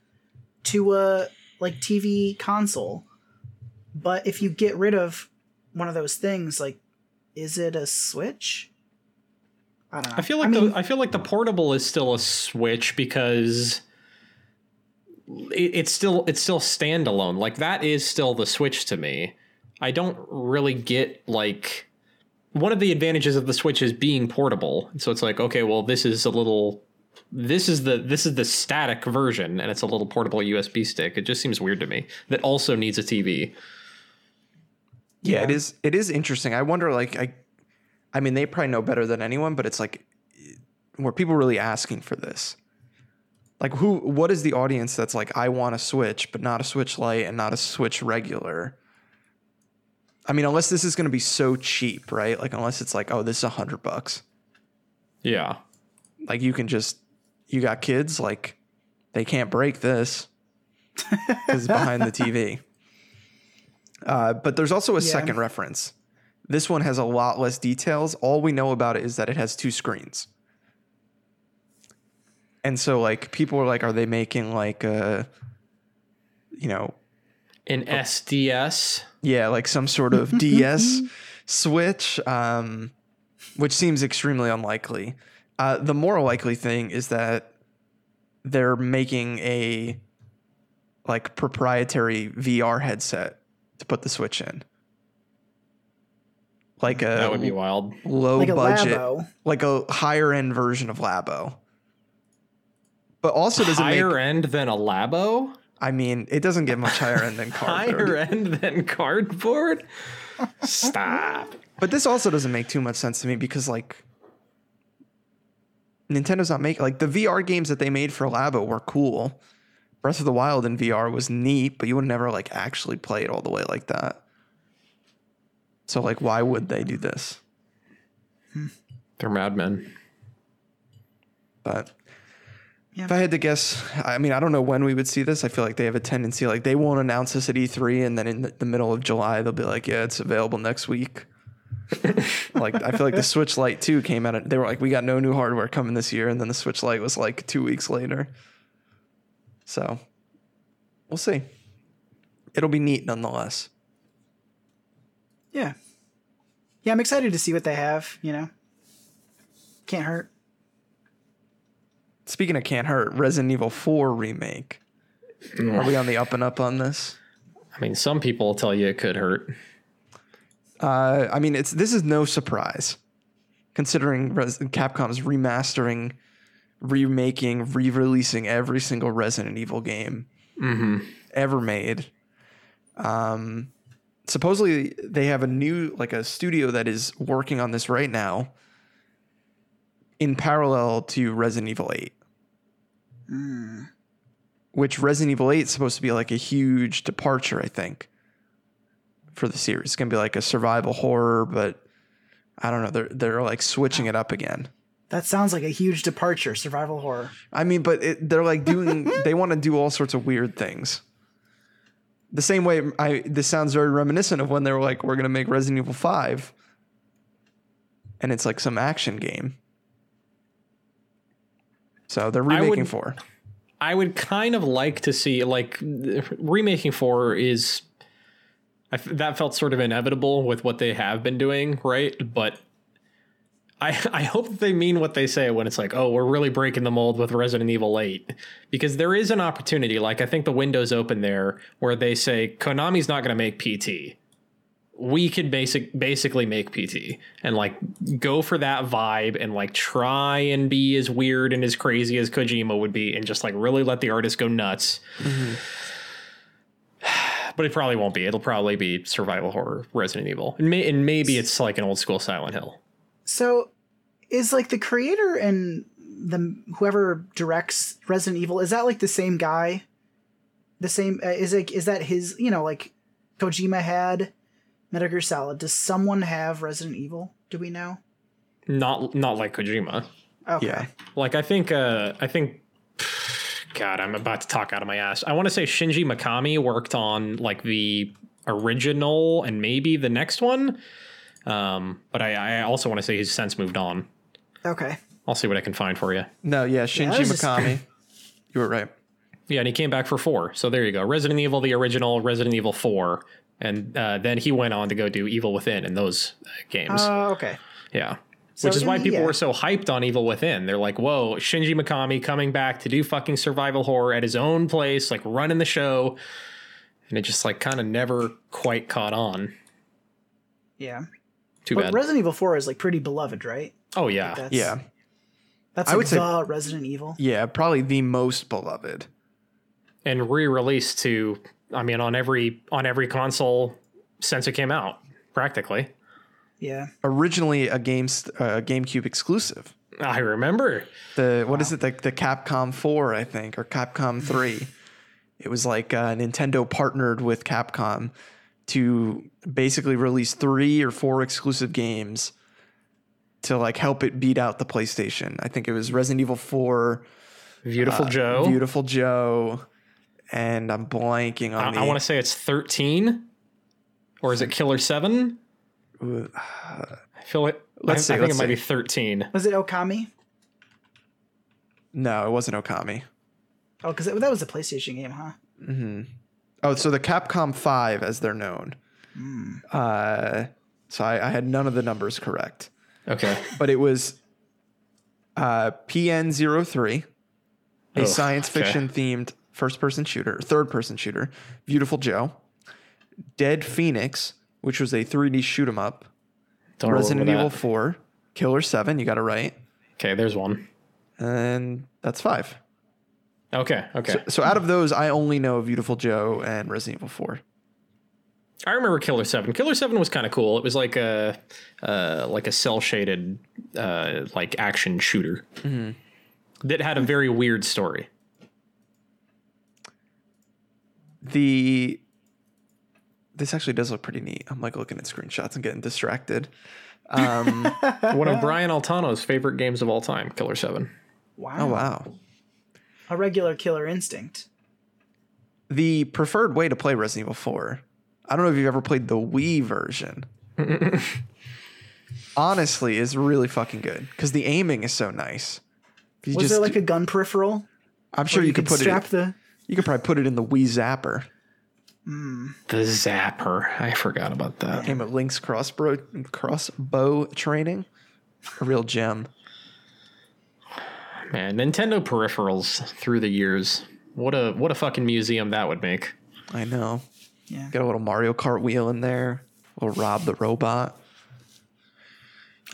Speaker 3: to a like TV console. But if you get rid of one of those things, like, is it a Switch? I don't know.
Speaker 2: I feel like
Speaker 3: mean,
Speaker 2: the I feel like the portable is still a Switch because it, it's still it's still standalone. Like that is still the Switch to me. I don't really get like one of the advantages of the Switch is being portable. So it's like okay, well this is a little this is the this is the static version and it's a little portable USB stick. It just seems weird to me. That also needs a TV.
Speaker 1: Yeah, it is. It is interesting. I wonder, like, I, I mean, they probably know better than anyone, but it's like, were people really asking for this? Like, who? What is the audience that's like, I want a Switch, but not a Switch Lite and not a Switch regular? I mean, unless this is going to be so cheap, right? Like, unless it's like, oh, this is a hundred bucks.
Speaker 2: Yeah.
Speaker 1: Like, you can just, you got kids, like, they can't break this <laughs> because it's behind the TV. Uh, but there's also a
Speaker 3: Yeah.
Speaker 1: second reference. This one has a lot less details. All we know about it is that it has two screens. And so, like, people are like, are they making like a, you know,
Speaker 2: An SDS.
Speaker 1: yeah, like some sort of DS <laughs> switch, um, which seems extremely unlikely. Uh, the more likely thing is that they're making a like proprietary VR headset to put the Switch in, like a
Speaker 2: That would be wild.
Speaker 1: low
Speaker 3: Like
Speaker 1: budget,
Speaker 3: Labo.
Speaker 1: like a higher end version of Labo. But also does it
Speaker 2: Higher
Speaker 1: make?
Speaker 2: end than a Labo?
Speaker 1: I mean, it doesn't get much higher end than <laughs> cardboard.
Speaker 2: Higher end than cardboard? Stop.
Speaker 1: But this also doesn't make too much sense to me because like Nintendo's not making like the VR games that they made for Labo were cool. Breath of the Wild in VR was neat, but you would never like actually play it all the way like that. So like why would they do this?
Speaker 2: They're madmen.
Speaker 1: But
Speaker 3: Yeah.
Speaker 1: if I had to guess, I mean, I don't know when we would see this. I feel like they have a tendency, like they won't announce this at E3, and then in the, the middle of July, they'll be like, "Yeah, it's available next week." <laughs> like I feel like the Switch Lite too came out. They were like, "We got no new hardware coming this year," and then the Switch Lite was like two weeks later. So we'll see. It'll be neat nonetheless.
Speaker 3: Yeah. Yeah, I'm excited to see what they have, you know. Can't hurt.
Speaker 1: Speaking of can't hurt, Resident Evil 4 remake. Are we on the up and up on this?
Speaker 2: I mean, some people will tell you it could hurt.
Speaker 1: Uh, I mean, it's this is no surprise, considering Res- Capcom's remastering, remaking, re-releasing every single Resident Evil game ever made. Um, supposedly they have a new like a studio that is working on this right now, in parallel to Resident Evil Eight. Which Resident Evil 8 is supposed to be like a huge departure, I think for the series. It's gonna be like a survival horror, but I don't know. They're they're like switching it up again.
Speaker 3: That sounds like a huge departure, survival horror.
Speaker 1: I mean, but it, they're like doing. <laughs> they want to do all sorts of weird things. The same way I this sounds very reminiscent of when they were like, we're gonna make Resident Evil Five, and it's like some action game. So they're remaking
Speaker 2: wouldn't-
Speaker 1: four.
Speaker 2: I would kind of like to see like remaking four is I f that felt sort of inevitable with what they have been doing, right? But I <laughs> I hope that they mean what they say when it's like, oh, we're really breaking the mold with Resident Evil 8 because there is an opportunity. Like I think the window's open there where they say Konami's not going to make PT. We could basic basically make PT and like go for that vibe and like try and be as weird and as crazy as Kojima would be and just like really let the artist go nuts. <sighs> But it probably won't be. It'll probably be survival horror Resident Evil. And, may, and maybe it's like an old school Silent Hill.
Speaker 3: So, is like the creator and the whoever directs Resident Evil is that like the same guy? The same uh, is like is that his you know like Kojima had Metal Gear Solid. Does someone have Resident Evil? Do we know?
Speaker 2: Not not like Kojima.
Speaker 3: Okay.
Speaker 1: Yeah.
Speaker 2: Like I think uh I think God, I'm about to talk out of my ass. I want to say Shinji Mikami worked on like the original and maybe the next one. Um, but I, I also want to say he's since moved on.
Speaker 3: Okay.
Speaker 2: I'll see what I can find for you.
Speaker 1: No, yeah, Shinji
Speaker 3: was just-
Speaker 1: Mikami. you were right.
Speaker 2: Yeah, and he came back for four. So there you go. Resident Evil, the original, Resident Evil 4. And uh, then he went on to go do Evil Within in those uh, games.
Speaker 3: Oh, okay.
Speaker 2: yeah.
Speaker 3: So
Speaker 2: Which is why people
Speaker 3: yeah.
Speaker 2: were so hyped on Evil Within. They're like, whoa, Shinji Mikami coming back to do fucking survival horror at his own place, like running the show. And it just like kind of never quite caught on.
Speaker 3: Yeah.
Speaker 2: Too
Speaker 3: But
Speaker 2: bad.
Speaker 3: Resident Evil 4 is like pretty beloved, right?
Speaker 2: oh, yeah.
Speaker 3: That's,
Speaker 1: Yeah.
Speaker 3: That's
Speaker 1: I
Speaker 3: like
Speaker 1: would say-
Speaker 3: Resident Evil.
Speaker 1: Yeah, probably the most beloved.
Speaker 2: and re-released to I mean on every on every console since it came out, practically.
Speaker 3: Yeah.
Speaker 1: Originally a game uh, GameCube exclusive.
Speaker 2: I remember.
Speaker 1: The what is it? The, the Capcom Four, I think, or Capcom Three. it was like uh, Nintendo partnered with Capcom to basically release three or four exclusive games to like help it beat out the PlayStation. I think it was Resident Evil Four,
Speaker 2: Viewtiful Joe.
Speaker 1: Uh, Viewtiful Joe, and I'm blanking on
Speaker 2: I,
Speaker 1: the.
Speaker 2: I want to say it's 13 or is it Killer 7? I feel it
Speaker 1: Let's
Speaker 2: I,
Speaker 1: see,
Speaker 2: I think
Speaker 1: let's
Speaker 2: it might be 13.
Speaker 3: Was it Okami?
Speaker 1: no, it wasn't Okami.
Speaker 3: Oh, because that was a PlayStation game, huh? Hmm.
Speaker 1: Oh, so the Capcom Five, as they're known. Uh, so I, I had none of the numbers correct.
Speaker 2: Okay.
Speaker 1: but it was uh, PN03, a
Speaker 2: Oh,
Speaker 1: science
Speaker 2: okay.
Speaker 1: fiction themed first person shooter, third person shooter, Viewtiful Joe, Dead Phoenix, which was a 3D shoot 'em up,
Speaker 2: Don't
Speaker 1: Resident Evil
Speaker 2: that.
Speaker 1: 4, Killer 7, you got it right,
Speaker 2: Okay, there's one.
Speaker 1: and that's five.
Speaker 2: Okay, okay.
Speaker 1: So out of those, I only know Viewtiful Joe and Resident Evil 4.
Speaker 2: I remember Killer 7. Killer 7 was kind of cool. It was like a uh, like a cel shaded uh, like action shooter. That had a very weird story.
Speaker 1: The this actually does look pretty neat. I'm like looking at screenshots and getting distracted. Um, <laughs>
Speaker 2: One of Brian Altano's favorite games of all time, Killer 7.
Speaker 3: Wow.
Speaker 1: oh wow.
Speaker 3: A regular Killer Instinct.
Speaker 1: the preferred way to play Resident Evil 4. I don't know if you've ever played the Wii version. <laughs> Honestly, is really fucking good because the aiming is so nice. You
Speaker 3: Was
Speaker 1: just-
Speaker 3: there like a gun peripheral?
Speaker 1: I'm sure
Speaker 3: where
Speaker 1: you, could put
Speaker 3: strap
Speaker 1: it.
Speaker 3: the.
Speaker 1: You could probably put it in the Wii Zapper.
Speaker 2: The Zapper. I forgot about that.
Speaker 1: Game of Link's crossbow crossbow training. A real gem.
Speaker 2: Man, Nintendo peripherals through the years. What a what a fucking museum that would make.
Speaker 1: I know.
Speaker 3: Yeah.
Speaker 1: Got a little Mario Kart wheel in there. Little Rob the robot.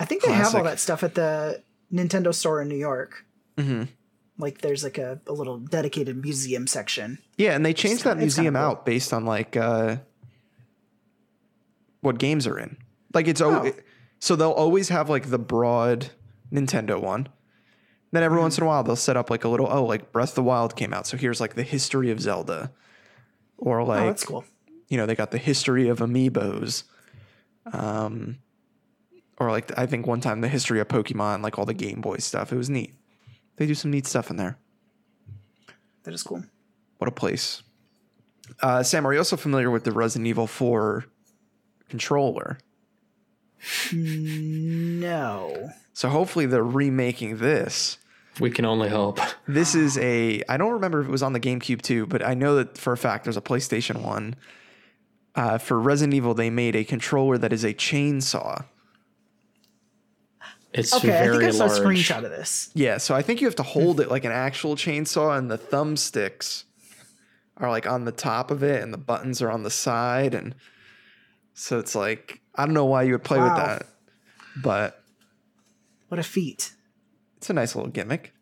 Speaker 3: I think they have all that stuff at the Nintendo store in New York.
Speaker 1: Mm-hmm.
Speaker 3: Like there's like a, a little dedicated museum section.
Speaker 1: Yeah, and they changed that museum
Speaker 3: cool.
Speaker 1: out based on like uh, what games are in. Like it's
Speaker 3: Oh.
Speaker 1: so they'll always have like the broad Nintendo one. Then every once in a while they'll set up like a little oh like Breath of the Wild came out, so here's like the history of Zelda, or like
Speaker 3: oh, that's cool.
Speaker 1: you know they got the history of amiibos, um, or like I think one time the history of Pokemon, like all the Game Boy stuff. It was neat. They do some neat stuff in there.
Speaker 3: That is cool.
Speaker 1: What a place. Uh, Sam, are you also familiar with the Resident Evil 4 controller?
Speaker 3: No.
Speaker 1: So hopefully they're remaking this.
Speaker 2: We can only hope. <laughs>
Speaker 1: This is a I don't remember if it was on the GameCube too, but I know that for a fact there's a PlayStation 1. Uh, for Resident Evil, they made a controller that is a chainsaw.
Speaker 2: It's
Speaker 3: Okay, I think I saw
Speaker 2: large.
Speaker 3: a screenshot of this.
Speaker 1: Yeah, so I think you have to hold it like an actual chainsaw, and the thumbsticks are like on the top of it, and the buttons are on the side, and so it's like I don't know why you would play with that, but
Speaker 3: What a feat.
Speaker 1: it's a nice little gimmick.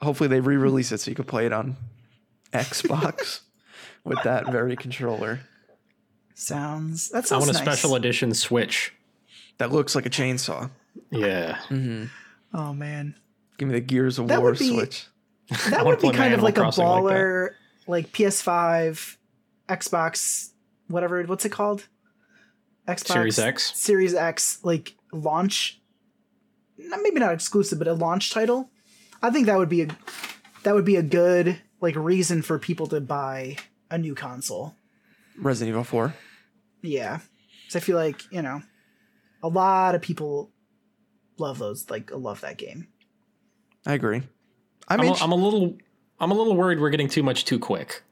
Speaker 1: Hopefully, they re-release it so you can play it on Xbox <laughs> with that very controller
Speaker 3: Sounds that
Speaker 2: I want a
Speaker 3: nice.
Speaker 2: special edition Switch.
Speaker 1: that looks like a chainsaw.
Speaker 2: Yeah. Mm-hmm.
Speaker 3: Oh man.
Speaker 1: Give me the Gears of
Speaker 3: That
Speaker 1: War
Speaker 3: be-
Speaker 1: Switch.
Speaker 3: That <laughs> would be kind of like a
Speaker 2: Crossing like
Speaker 3: baller like, PS5, Xbox, whatever what's it called? Xbox
Speaker 2: Series X?
Speaker 3: Series X like launch maybe not exclusive, but a launch title. I think that would be a that would be a good like reason for people to buy a new console.
Speaker 1: Resident Evil 4.
Speaker 3: Yeah. So I feel like, you know, a lot of people love those like I love that game.
Speaker 1: I agree. I
Speaker 2: I'm,
Speaker 1: mean,
Speaker 2: a, I'm a little I'm a little worried we're getting too much too quick.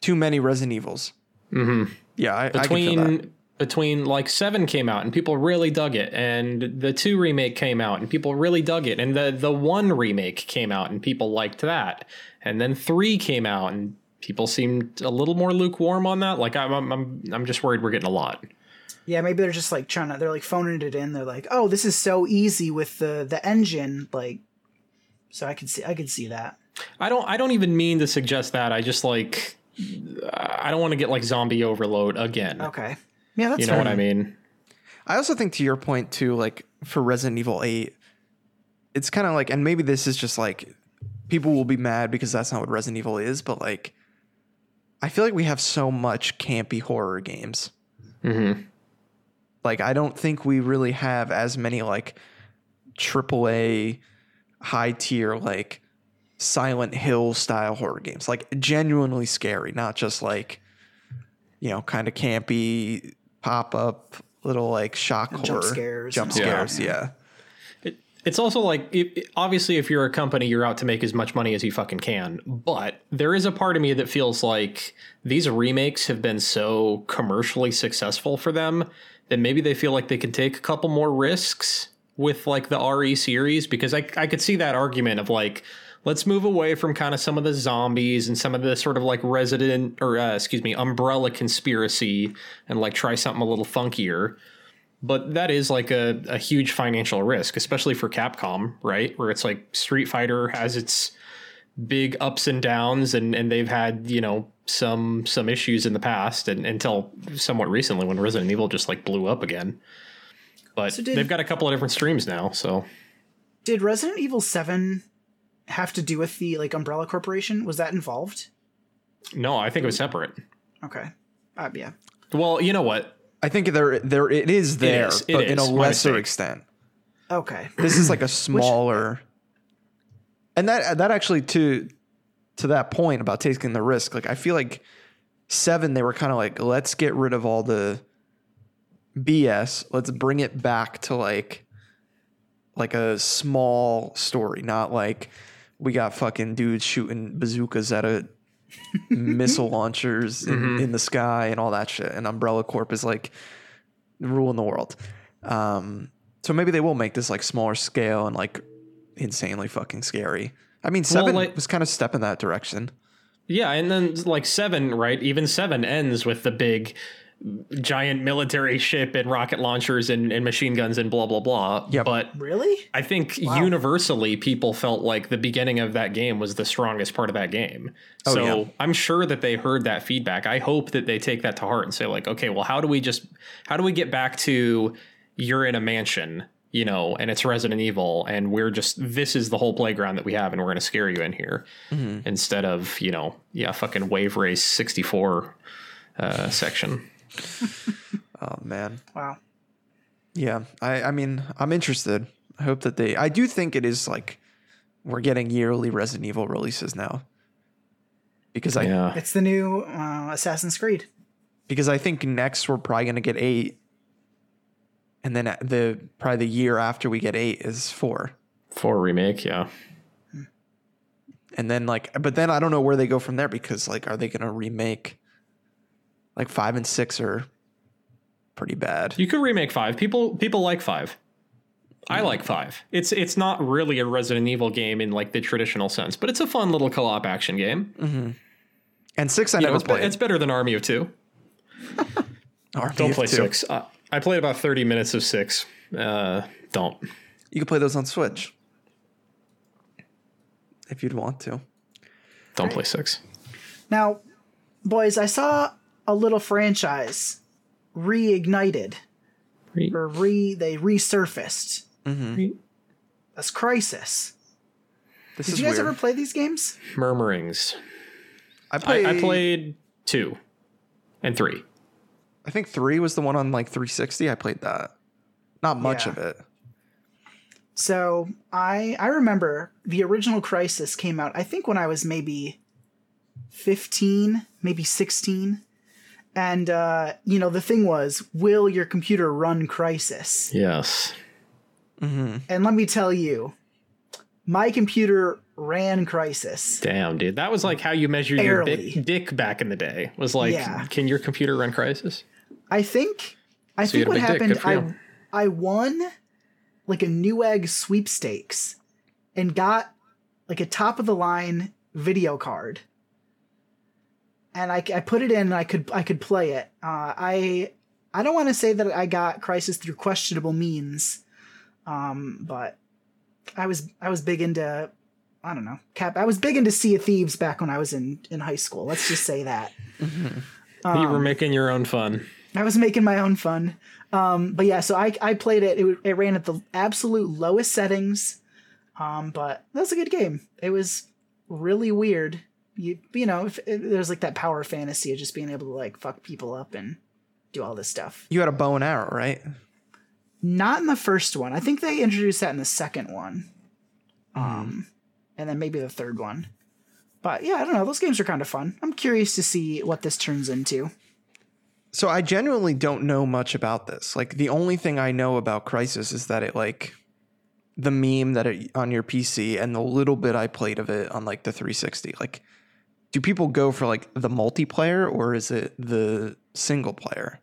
Speaker 1: too many Resident Evils.
Speaker 2: Mm-hmm.
Speaker 1: Yeah, I, I can feel that.
Speaker 2: between between like seven came out and people really dug it and the two remake came out and people really dug it and the the one remake came out and people liked that and then three came out and people seemed a little more lukewarm on that like i'm i'm i'm, I'm just worried we're getting a lot
Speaker 3: Yeah, maybe they're just like trying to they're like phoning it in. They're like, "Oh, this is so easy with the the engine." Like So I could see I could see that.
Speaker 2: I don't. I don't even mean to suggest that. I just like. I don't want to get like zombie overload again.
Speaker 3: Okay. Yeah, that's
Speaker 2: you know
Speaker 3: fair.
Speaker 2: what I mean?
Speaker 1: I also think to your point too, like for Resident Evil 8, it's kind of like, and maybe this is just like people will be mad because that's not what Resident Evil is, but like I feel like we have so much campy horror games.
Speaker 2: Mm-hmm.
Speaker 1: Like I don't think we really have as many like AAA high tier like Silent Hill style horror games, like genuinely scary, not just like you know kind of campy pop up little like shock
Speaker 3: Jump
Speaker 1: horror.
Speaker 3: scares
Speaker 1: jump
Speaker 3: and all that,
Speaker 1: scares, yeah.
Speaker 2: It, it's also like it, obviously if you're a company you're out to make as much money as you fucking can but there is a part of me that feels like these remakes have been so commercially successful for them that maybe they feel like they can take a couple more risks with like the RE series because I, I could see that argument of like let's move away from kind of some of the zombies and some of the sort of like resident or uh, excuse me umbrella conspiracy and like try something a little funkier but that is like a, a huge financial risk, especially for Capcom, right? Where it's like Street Fighter has its big ups and downs and, and they've had, you know, some some issues in the past and until somewhat recently when Resident Evil just like blew up again. But
Speaker 3: So did-
Speaker 2: they've got a couple of different streams now, so
Speaker 3: Did Resident Evil 7 have to do with the like Umbrella Corporation? Was that involved?
Speaker 2: no, I think it was separate.
Speaker 3: Okay. Uh, yeah.
Speaker 2: Well, you know what?
Speaker 1: I think there there it is there,
Speaker 2: is, it
Speaker 1: but in a lesser extent.
Speaker 3: Okay.
Speaker 1: This is like a smaller, and that that actually to to that point about taking the risk. Like I feel like seven, they were kind of like, let's get rid of all the BS. Let's bring it back to like like a small story, not like we got fucking dudes shooting bazookas at a <laughs> missile launchers in, in the sky and all that shit. And Umbrella Corp is like ruling the world. Um, so maybe they will make this like smaller scale and like insanely fucking scary. I mean, seven
Speaker 2: like-
Speaker 1: was kind of step in that direction.
Speaker 2: Yeah, and then like seven, right? Even seven ends with the big giant military ship and rocket launchers and, and machine guns and blah blah blah.
Speaker 1: Yeah,
Speaker 2: But
Speaker 3: Really?
Speaker 2: I think universally people felt like the beginning of that game was the strongest part of that game.
Speaker 1: Oh,
Speaker 2: so
Speaker 1: yeah.
Speaker 2: I'm sure that they heard that feedback. I hope that they take that to heart and say like, okay, well, how do we just how do we get back to you're in a mansion, you know, and it's Resident Evil, and we're just this is the whole playground that we have, and we're gonna scare you in here
Speaker 1: Mm-hmm.
Speaker 2: instead of you know, yeah, fucking Wave Race 64 uh, section. <laughs>
Speaker 1: Oh man.
Speaker 3: Wow.
Speaker 1: Yeah. I, I mean, I'm interested. I hope that they I do think it is like we're getting yearly Resident Evil releases now. Because I
Speaker 2: Yeah,
Speaker 3: It's the new uh, Assassin's Creed.
Speaker 1: because I think next we're probably gonna get eight. And then the probably the year after we get eight is four.
Speaker 2: four remake. Yeah.
Speaker 1: And then like but then I don't know where they go from there because like are they gonna remake like five and six are pretty bad.
Speaker 2: You could remake five. People people like five. I like five. It's it's not really a Resident Evil game in like the traditional sense, but it's a fun little co-op action game.
Speaker 1: And six I
Speaker 2: You know,
Speaker 1: never
Speaker 2: it's, be-
Speaker 1: played.
Speaker 2: it's better than Army of Two. <laughs>
Speaker 1: Army
Speaker 2: Don't
Speaker 1: of
Speaker 2: play
Speaker 1: Two.
Speaker 2: six. Uh, I played about thirty minutes of six. Uh, don't.
Speaker 1: You can play those on Switch. If you'd want to.
Speaker 2: Don't play six.
Speaker 3: Now, boys, I saw a little franchise reignited
Speaker 2: Re-
Speaker 3: or re they resurfaced.
Speaker 2: re-
Speaker 3: That's Crysis.
Speaker 1: This
Speaker 3: Did
Speaker 1: is
Speaker 3: you guys
Speaker 1: weird.
Speaker 3: ever play these games?
Speaker 2: Murmurings.
Speaker 1: I
Speaker 2: I, I played two and three.
Speaker 1: I think three was the one on like 360. I played that. Not much
Speaker 3: Yeah.
Speaker 1: of it.
Speaker 3: So I I remember the original Crysis came out. I think when I was maybe fifteen, maybe sixteen, and uh, you know the thing was, will your computer run Crysis?
Speaker 2: Yes.
Speaker 3: And let me tell you, my computer ran Crysis.
Speaker 2: Damn, dude. That was like how you measured your
Speaker 3: Barely.
Speaker 2: dick, dick back in the day. Was like,
Speaker 3: Yeah.
Speaker 2: can your computer run Crysis?
Speaker 3: I think I
Speaker 2: So
Speaker 3: think what happened I. I won like a Newegg sweepstakes and got like a top of the line video card. And I, I put it in and I could I could play it. Uh, I I don't want to say that I got Crysis through questionable means, um, but I was I was big into I don't know. Cap. I was big into Sea of Thieves back when I was in in high school. Let's just say that. <laughs>
Speaker 2: you were making your own fun.
Speaker 3: I was making my own fun. Um, but yeah, so I I played it. It, it ran at the absolute lowest settings. Um, but that was a good game. It was really weird. You you know, if, if there's like that power fantasy of just being able to like fuck people up and do all this stuff.
Speaker 1: You had a bow and arrow, right?
Speaker 3: Not in the first one. I think they introduced that in the second one. Um, and then maybe the third one. But yeah, I don't know. Those games are kind of fun. I'm curious to see what this turns into.
Speaker 1: So I genuinely don't know much about this. Like the only thing I know about Crysis is that it like the meme that it on your PC and the little bit I played of it on like the 360. Like do people go for like the multiplayer or is it the single player?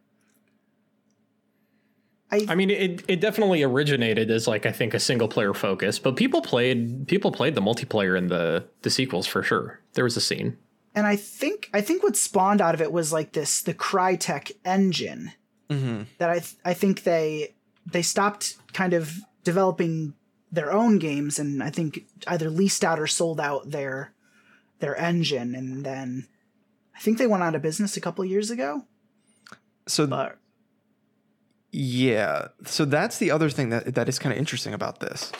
Speaker 2: I mean, it, it definitely originated as like I think a single player focus, but people played people played the multiplayer in the the sequels for sure. There was a scene.
Speaker 3: And I think I think what spawned out of it was like this the Crytek engine that I th- I think they they stopped kind of developing their own games and I think either leased out or sold out their their engine and then I think they went out of business a couple of years ago.
Speaker 1: So
Speaker 3: But
Speaker 1: Yeah. So that's the other thing that that is kind of interesting about this.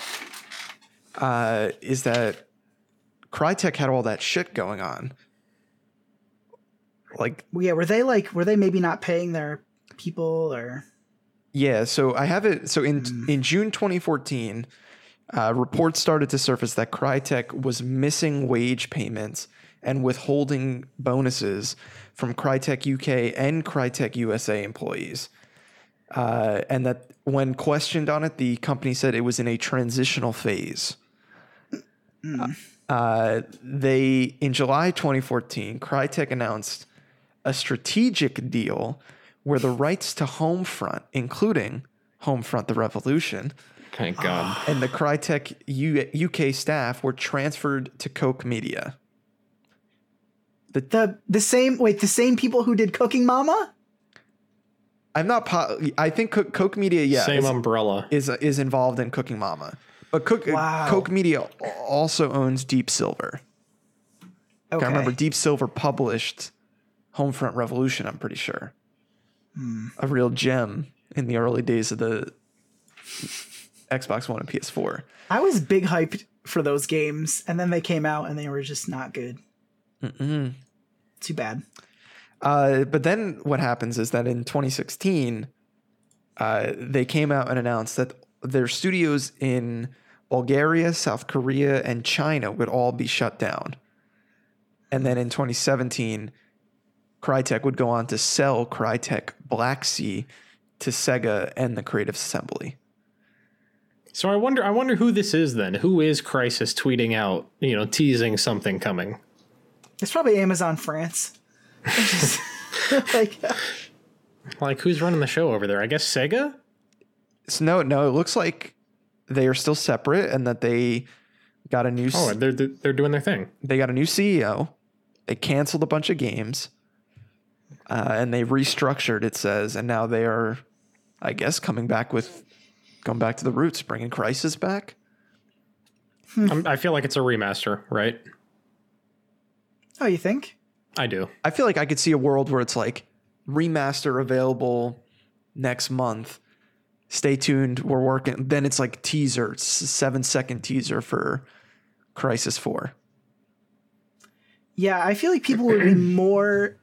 Speaker 1: Uh, is that Crytek had all that shit going on. Like,
Speaker 3: yeah, were they like were they maybe not paying their people or
Speaker 1: yeah. So I have it. So in in June 2014, uh, reports started to surface that Crytek was missing wage payments and withholding bonuses from Crytek UK and Crytek USA employees. uh, and that when questioned on it, the company said it was in a transitional phase. Uh, they in July 2014, Crytek announced a strategic deal where the rights to Homefront, including Homefront: The Revolution,
Speaker 2: Thank God. <gasps>
Speaker 1: and the Crytek U- UK staff were transferred to Koch Media.
Speaker 3: the the the same wait, the same people who did Cooking Mama?
Speaker 1: I'm not. Po- I think Koch, Koch Media, yeah,
Speaker 2: Same
Speaker 1: is-
Speaker 2: umbrella.
Speaker 1: is is involved in Cooking Mama, but Cook,
Speaker 3: Wow.
Speaker 1: Koch Media also owns Deep Silver.
Speaker 3: Okay.
Speaker 1: I remember Deep Silver published Homefront Revolution. I'm pretty sure a real gem in the early days of the Xbox One and PS4.
Speaker 3: I was big hyped for those games, and then they came out and they were just not good. Too bad.
Speaker 1: Uh, but then what happens is that in 2016, uh, they came out and announced that their studios in Bulgaria, South Korea, and China would all be shut down. And then in 2017, Crytek would go on to sell Crytek Black Sea to Sega and the Creative Assembly.
Speaker 2: So I wonder I wonder who this is then. Who is Crysis tweeting out, you know, teasing something coming?
Speaker 3: It's probably Amazon France. Just- <laughs> like
Speaker 2: Like who's running the show over there? I guess Sega?
Speaker 1: So no, no, it looks like they are still separate and that they got a new
Speaker 2: Oh, they're they're doing their thing.
Speaker 1: they got a new CEO. They canceled a bunch of games, uh, and they restructured. It says, and now they are, I guess, coming back with, going back to the roots, bringing Crysis back. <laughs>
Speaker 2: I'm, I feel like it's a remaster, right?
Speaker 3: Oh, you think?
Speaker 2: I do.
Speaker 1: I feel like I could see a world where it's like remaster available next month. Stay tuned. We're working. Then it's like teaser, it's a seven second teaser for Crysis Four.
Speaker 3: Yeah, I feel like people would be more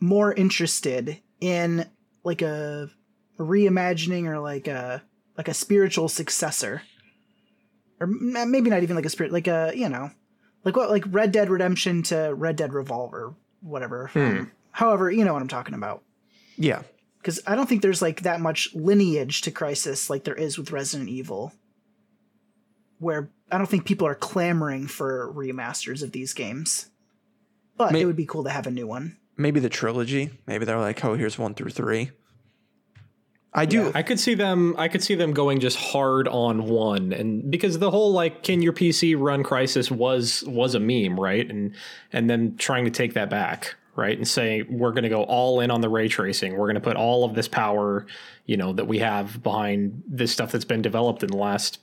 Speaker 3: more interested in like a reimagining or like a like a spiritual successor. Or maybe not even like a spirit like a, you know, like what like Red Dead Redemption to Red Dead Revolver, whatever. Um, however, you know what I'm talking about.
Speaker 1: Yeah,
Speaker 3: Cuz I don't think there's like that much lineage to Crysis like there is with Resident Evil. Where I don't think people are clamoring for remasters of these games. But
Speaker 1: May-
Speaker 3: it would be cool to have a new one.
Speaker 1: Maybe the trilogy. Maybe they're like, oh, here's one through three. I do.
Speaker 2: I could see them I could see them going just hard on one and because the whole like can your PC run Crysis was was a meme, right? And and then trying to take that back, right? And say we're going to go all in on the ray tracing. We're going to put all of this power, you know, that we have behind this stuff that's been developed in the last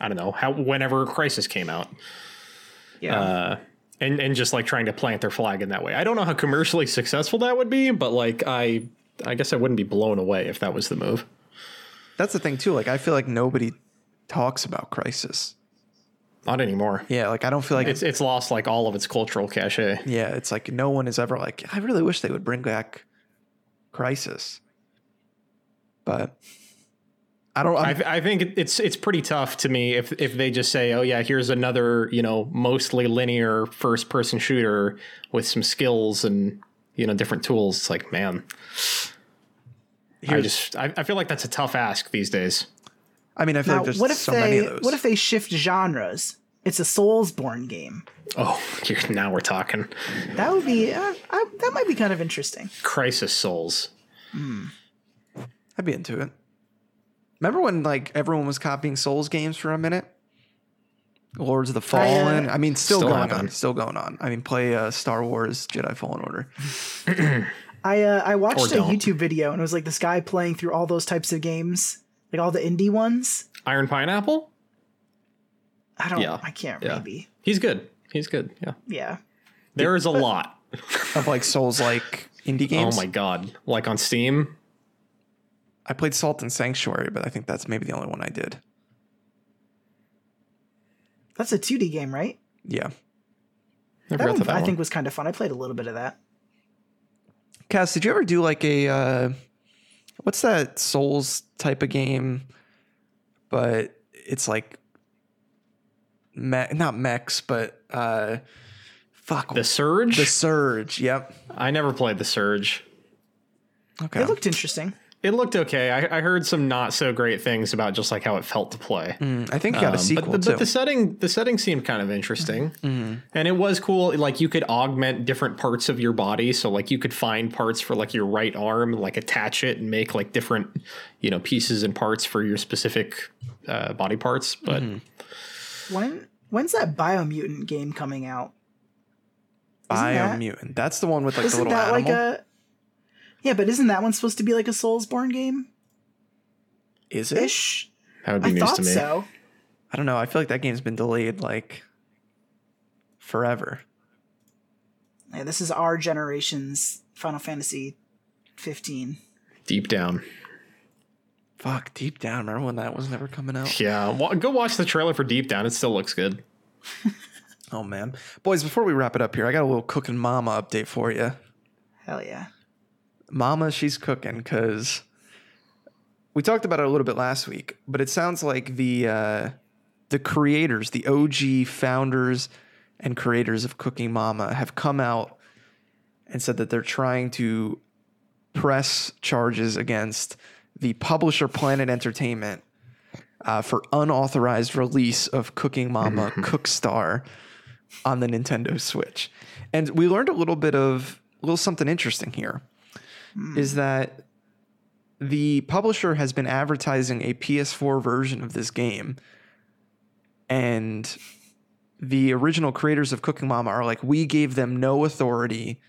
Speaker 2: I don't know, how whenever Crysis came out.
Speaker 3: Yeah.
Speaker 2: uh, and and just like trying to plant their flag in that way. I don't know how commercially successful that would be, but like I I guess I wouldn't be blown away if that was the move.
Speaker 1: That's the thing too. Like I feel like nobody talks about Crysis.
Speaker 2: Not anymore.
Speaker 1: Yeah, like I don't feel like
Speaker 2: It's it's lost like all of its cultural cachet.
Speaker 1: yeah, it's like no one is ever like I really wish they would bring back Crysis. But I don't
Speaker 2: I,
Speaker 1: I'm,
Speaker 2: th- I think it's it's pretty tough to me if if they just say, oh yeah, here's another you know mostly linear first person shooter with some skills and you know different tools. It's like man, I just I, I feel like that's a tough ask these days.
Speaker 1: I mean I feel
Speaker 3: now,
Speaker 1: like there's
Speaker 3: what if
Speaker 1: so many
Speaker 3: they
Speaker 1: of those.
Speaker 3: what if they shift genres? It's a Soulsborne game.
Speaker 2: Oh, <laughs> you're, now we're talking
Speaker 3: That would be uh, I, that might be kind of interesting.
Speaker 2: Crysis Souls.
Speaker 1: I'd be into it. Remember when like everyone was copying Souls games for a minute? Lords of the Fallen. I, mean, still,
Speaker 2: Still
Speaker 1: going on.
Speaker 2: happening.
Speaker 1: Still going on. I mean, play uh, Star Wars Jedi Fallen Order. <clears throat>
Speaker 3: I uh, I watched a. YouTube video and it was like this guy playing through all those types of games, like all the indie ones.
Speaker 2: Iron Pineapple.
Speaker 3: I don't.
Speaker 2: Yeah.
Speaker 3: I can't.
Speaker 2: Yeah.
Speaker 3: Maybe.
Speaker 2: He's good. He's good. Yeah.
Speaker 3: Yeah.
Speaker 2: There is a lot.
Speaker 1: of like Souls like indie games.
Speaker 2: Oh my god. Like on Steam.
Speaker 1: I played Salt and Sanctuary, but I think that's maybe the only one I did.
Speaker 3: That's a 2D game, right?
Speaker 1: Yeah.
Speaker 2: Never
Speaker 3: That one
Speaker 2: that
Speaker 3: I
Speaker 2: one.
Speaker 3: think was kind of fun. I played a little bit of that.
Speaker 1: Cass, did you ever do like a uh, what's that Souls type of game? But it's like me- not mechs, but uh, fuck
Speaker 2: the Surge.
Speaker 1: the Surge. Yep.
Speaker 2: I never played the Surge.
Speaker 1: Okay.
Speaker 3: It looked interesting.
Speaker 2: It looked okay. I, I heard some not so great things about just like how it felt to play.
Speaker 1: Mm, I think you got a
Speaker 2: Um,
Speaker 1: sequel
Speaker 2: but, the,
Speaker 1: too.
Speaker 2: but the setting the setting seemed kind of interesting and it was cool like you could augment different parts of your body so like you could find parts for like your right arm like attach it and make like different you know pieces and parts for your specific uh, body parts but
Speaker 3: When when's that Biomutant game coming out? isn't that-
Speaker 1: Biomutant. That's the one with like the
Speaker 3: Isn't
Speaker 1: little
Speaker 3: that
Speaker 1: animal.
Speaker 3: like a? Yeah, but isn't that one supposed to be like a Soulsborne game
Speaker 1: Is it?
Speaker 3: ish?
Speaker 2: that would be
Speaker 3: I
Speaker 2: news
Speaker 3: thought
Speaker 2: to me
Speaker 3: so.
Speaker 1: I don't know. I feel like that game's been delayed like forever.
Speaker 3: Yeah, this is our generation's Final Fantasy 15.
Speaker 2: deep down
Speaker 1: Fuck, deep down. Remember when that was never coming out?
Speaker 2: yeah wa- go watch the trailer for deep down it still looks good <laughs>
Speaker 1: Oh man, boys. Before we wrap it up here, I got a little cooking mama update for you.
Speaker 3: Hell yeah.
Speaker 1: Mama, she's cooking because we talked about it a little bit last week, but it sounds like the uh, the creators, the OG founders and creators of Cooking Mama, have come out and said that they're trying to press charges against the publisher Planet Entertainment uh, for unauthorized release of Cooking Mama <laughs> Cookstar on the Nintendo Switch. And we learned a little bit of a little something interesting here Hmm. is that the publisher has been advertising a PS4 version of this game and the original creators of Cooking Mama are like we gave them no authority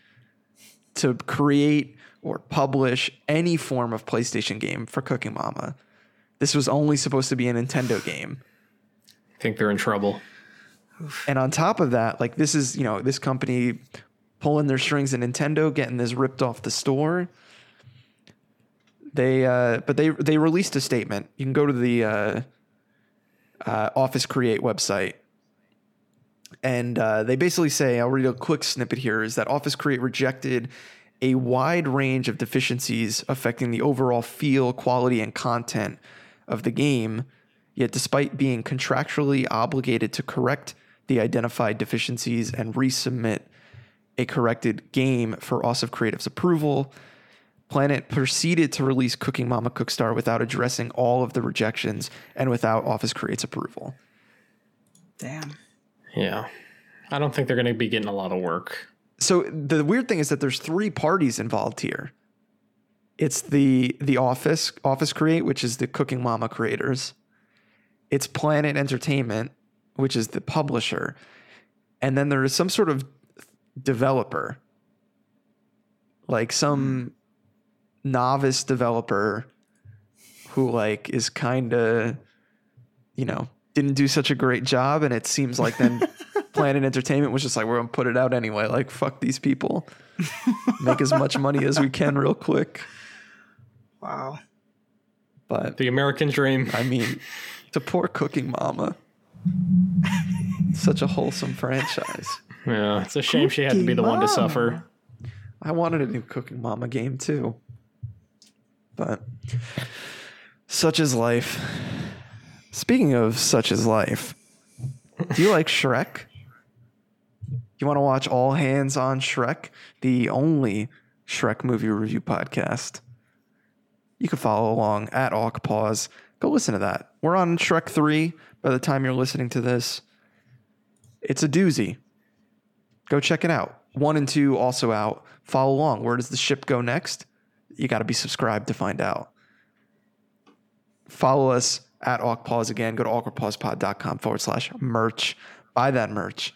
Speaker 1: to create or publish any form of PlayStation game for Cooking Mama. This was only supposed to be a Nintendo game.
Speaker 2: i think they're in trouble
Speaker 1: And on top of that, like this is, you know, this company pulling their strings at Nintendo, getting this ripped off the store. They uh but they they released a statement. You can go to the uh, uh Office Create website. And uh, they basically say, I'll read a quick snippet here, is that Office Create rejected a wide range of deficiencies affecting the overall feel, quality, and content of the game. Yet, despite being contractually obligated to correct the identified deficiencies and resubmit a corrected game for Office Creative's approval, Planet proceeded to release Cooking Mama Cookstar without addressing all of the rejections and without Office Create's approval.
Speaker 3: Damn.
Speaker 2: yeah i don't think they're going to be getting a lot of work
Speaker 1: so the weird thing is that there's three parties involved here. It's the the Office Office Create, which is the Cooking Mama creators. It's Planet Entertainment, which is the publisher, and then there is some sort of developer, like some hmm. novice developer who like is kind of, you know, didn't do such a great job, and it seems like then <laughs> Planet Entertainment was just like, we're gonna put it out anyway. Like, fuck these people. Make as much money as we can real quick.
Speaker 3: Wow.
Speaker 1: But
Speaker 2: The American dream.
Speaker 1: I mean, to poor Cooking Mama. <laughs> Such a wholesome franchise.
Speaker 2: Yeah, it's a shame she had to be the one to suffer.
Speaker 1: I wanted a new Cooking Mama game too. But such is life. Speaking of such is life, do you like Shrek? You want to watch All Hands on Shrek, the only Shrek movie review podcast? You can follow along at Awk Pause. Go listen to that. We're on Shrek 3 by the time you're listening to this. It's a doozy. Go check it out. One and two also out. Follow along. Where does the ship go next? You got to be subscribed to find out. Follow us at AwkPause again. Go to awkwardpausepod.com forward slash merch. Buy that merch.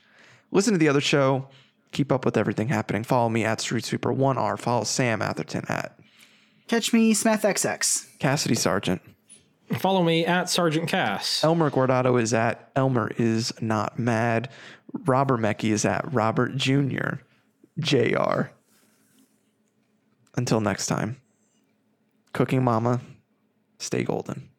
Speaker 1: Listen to the other show. Keep up with everything happening. Follow me at Street Sweeper 1R. Follow Sam Atherton at
Speaker 3: Catch me, SmethXX.
Speaker 1: Cassidy Sargent.
Speaker 2: Follow me at Sergeant Cass.
Speaker 1: Elmer Guardado is at Elmer is not mad. Robert Mecky is at Robert Jr. Jr. Until next time, Cooking Mama, stay golden.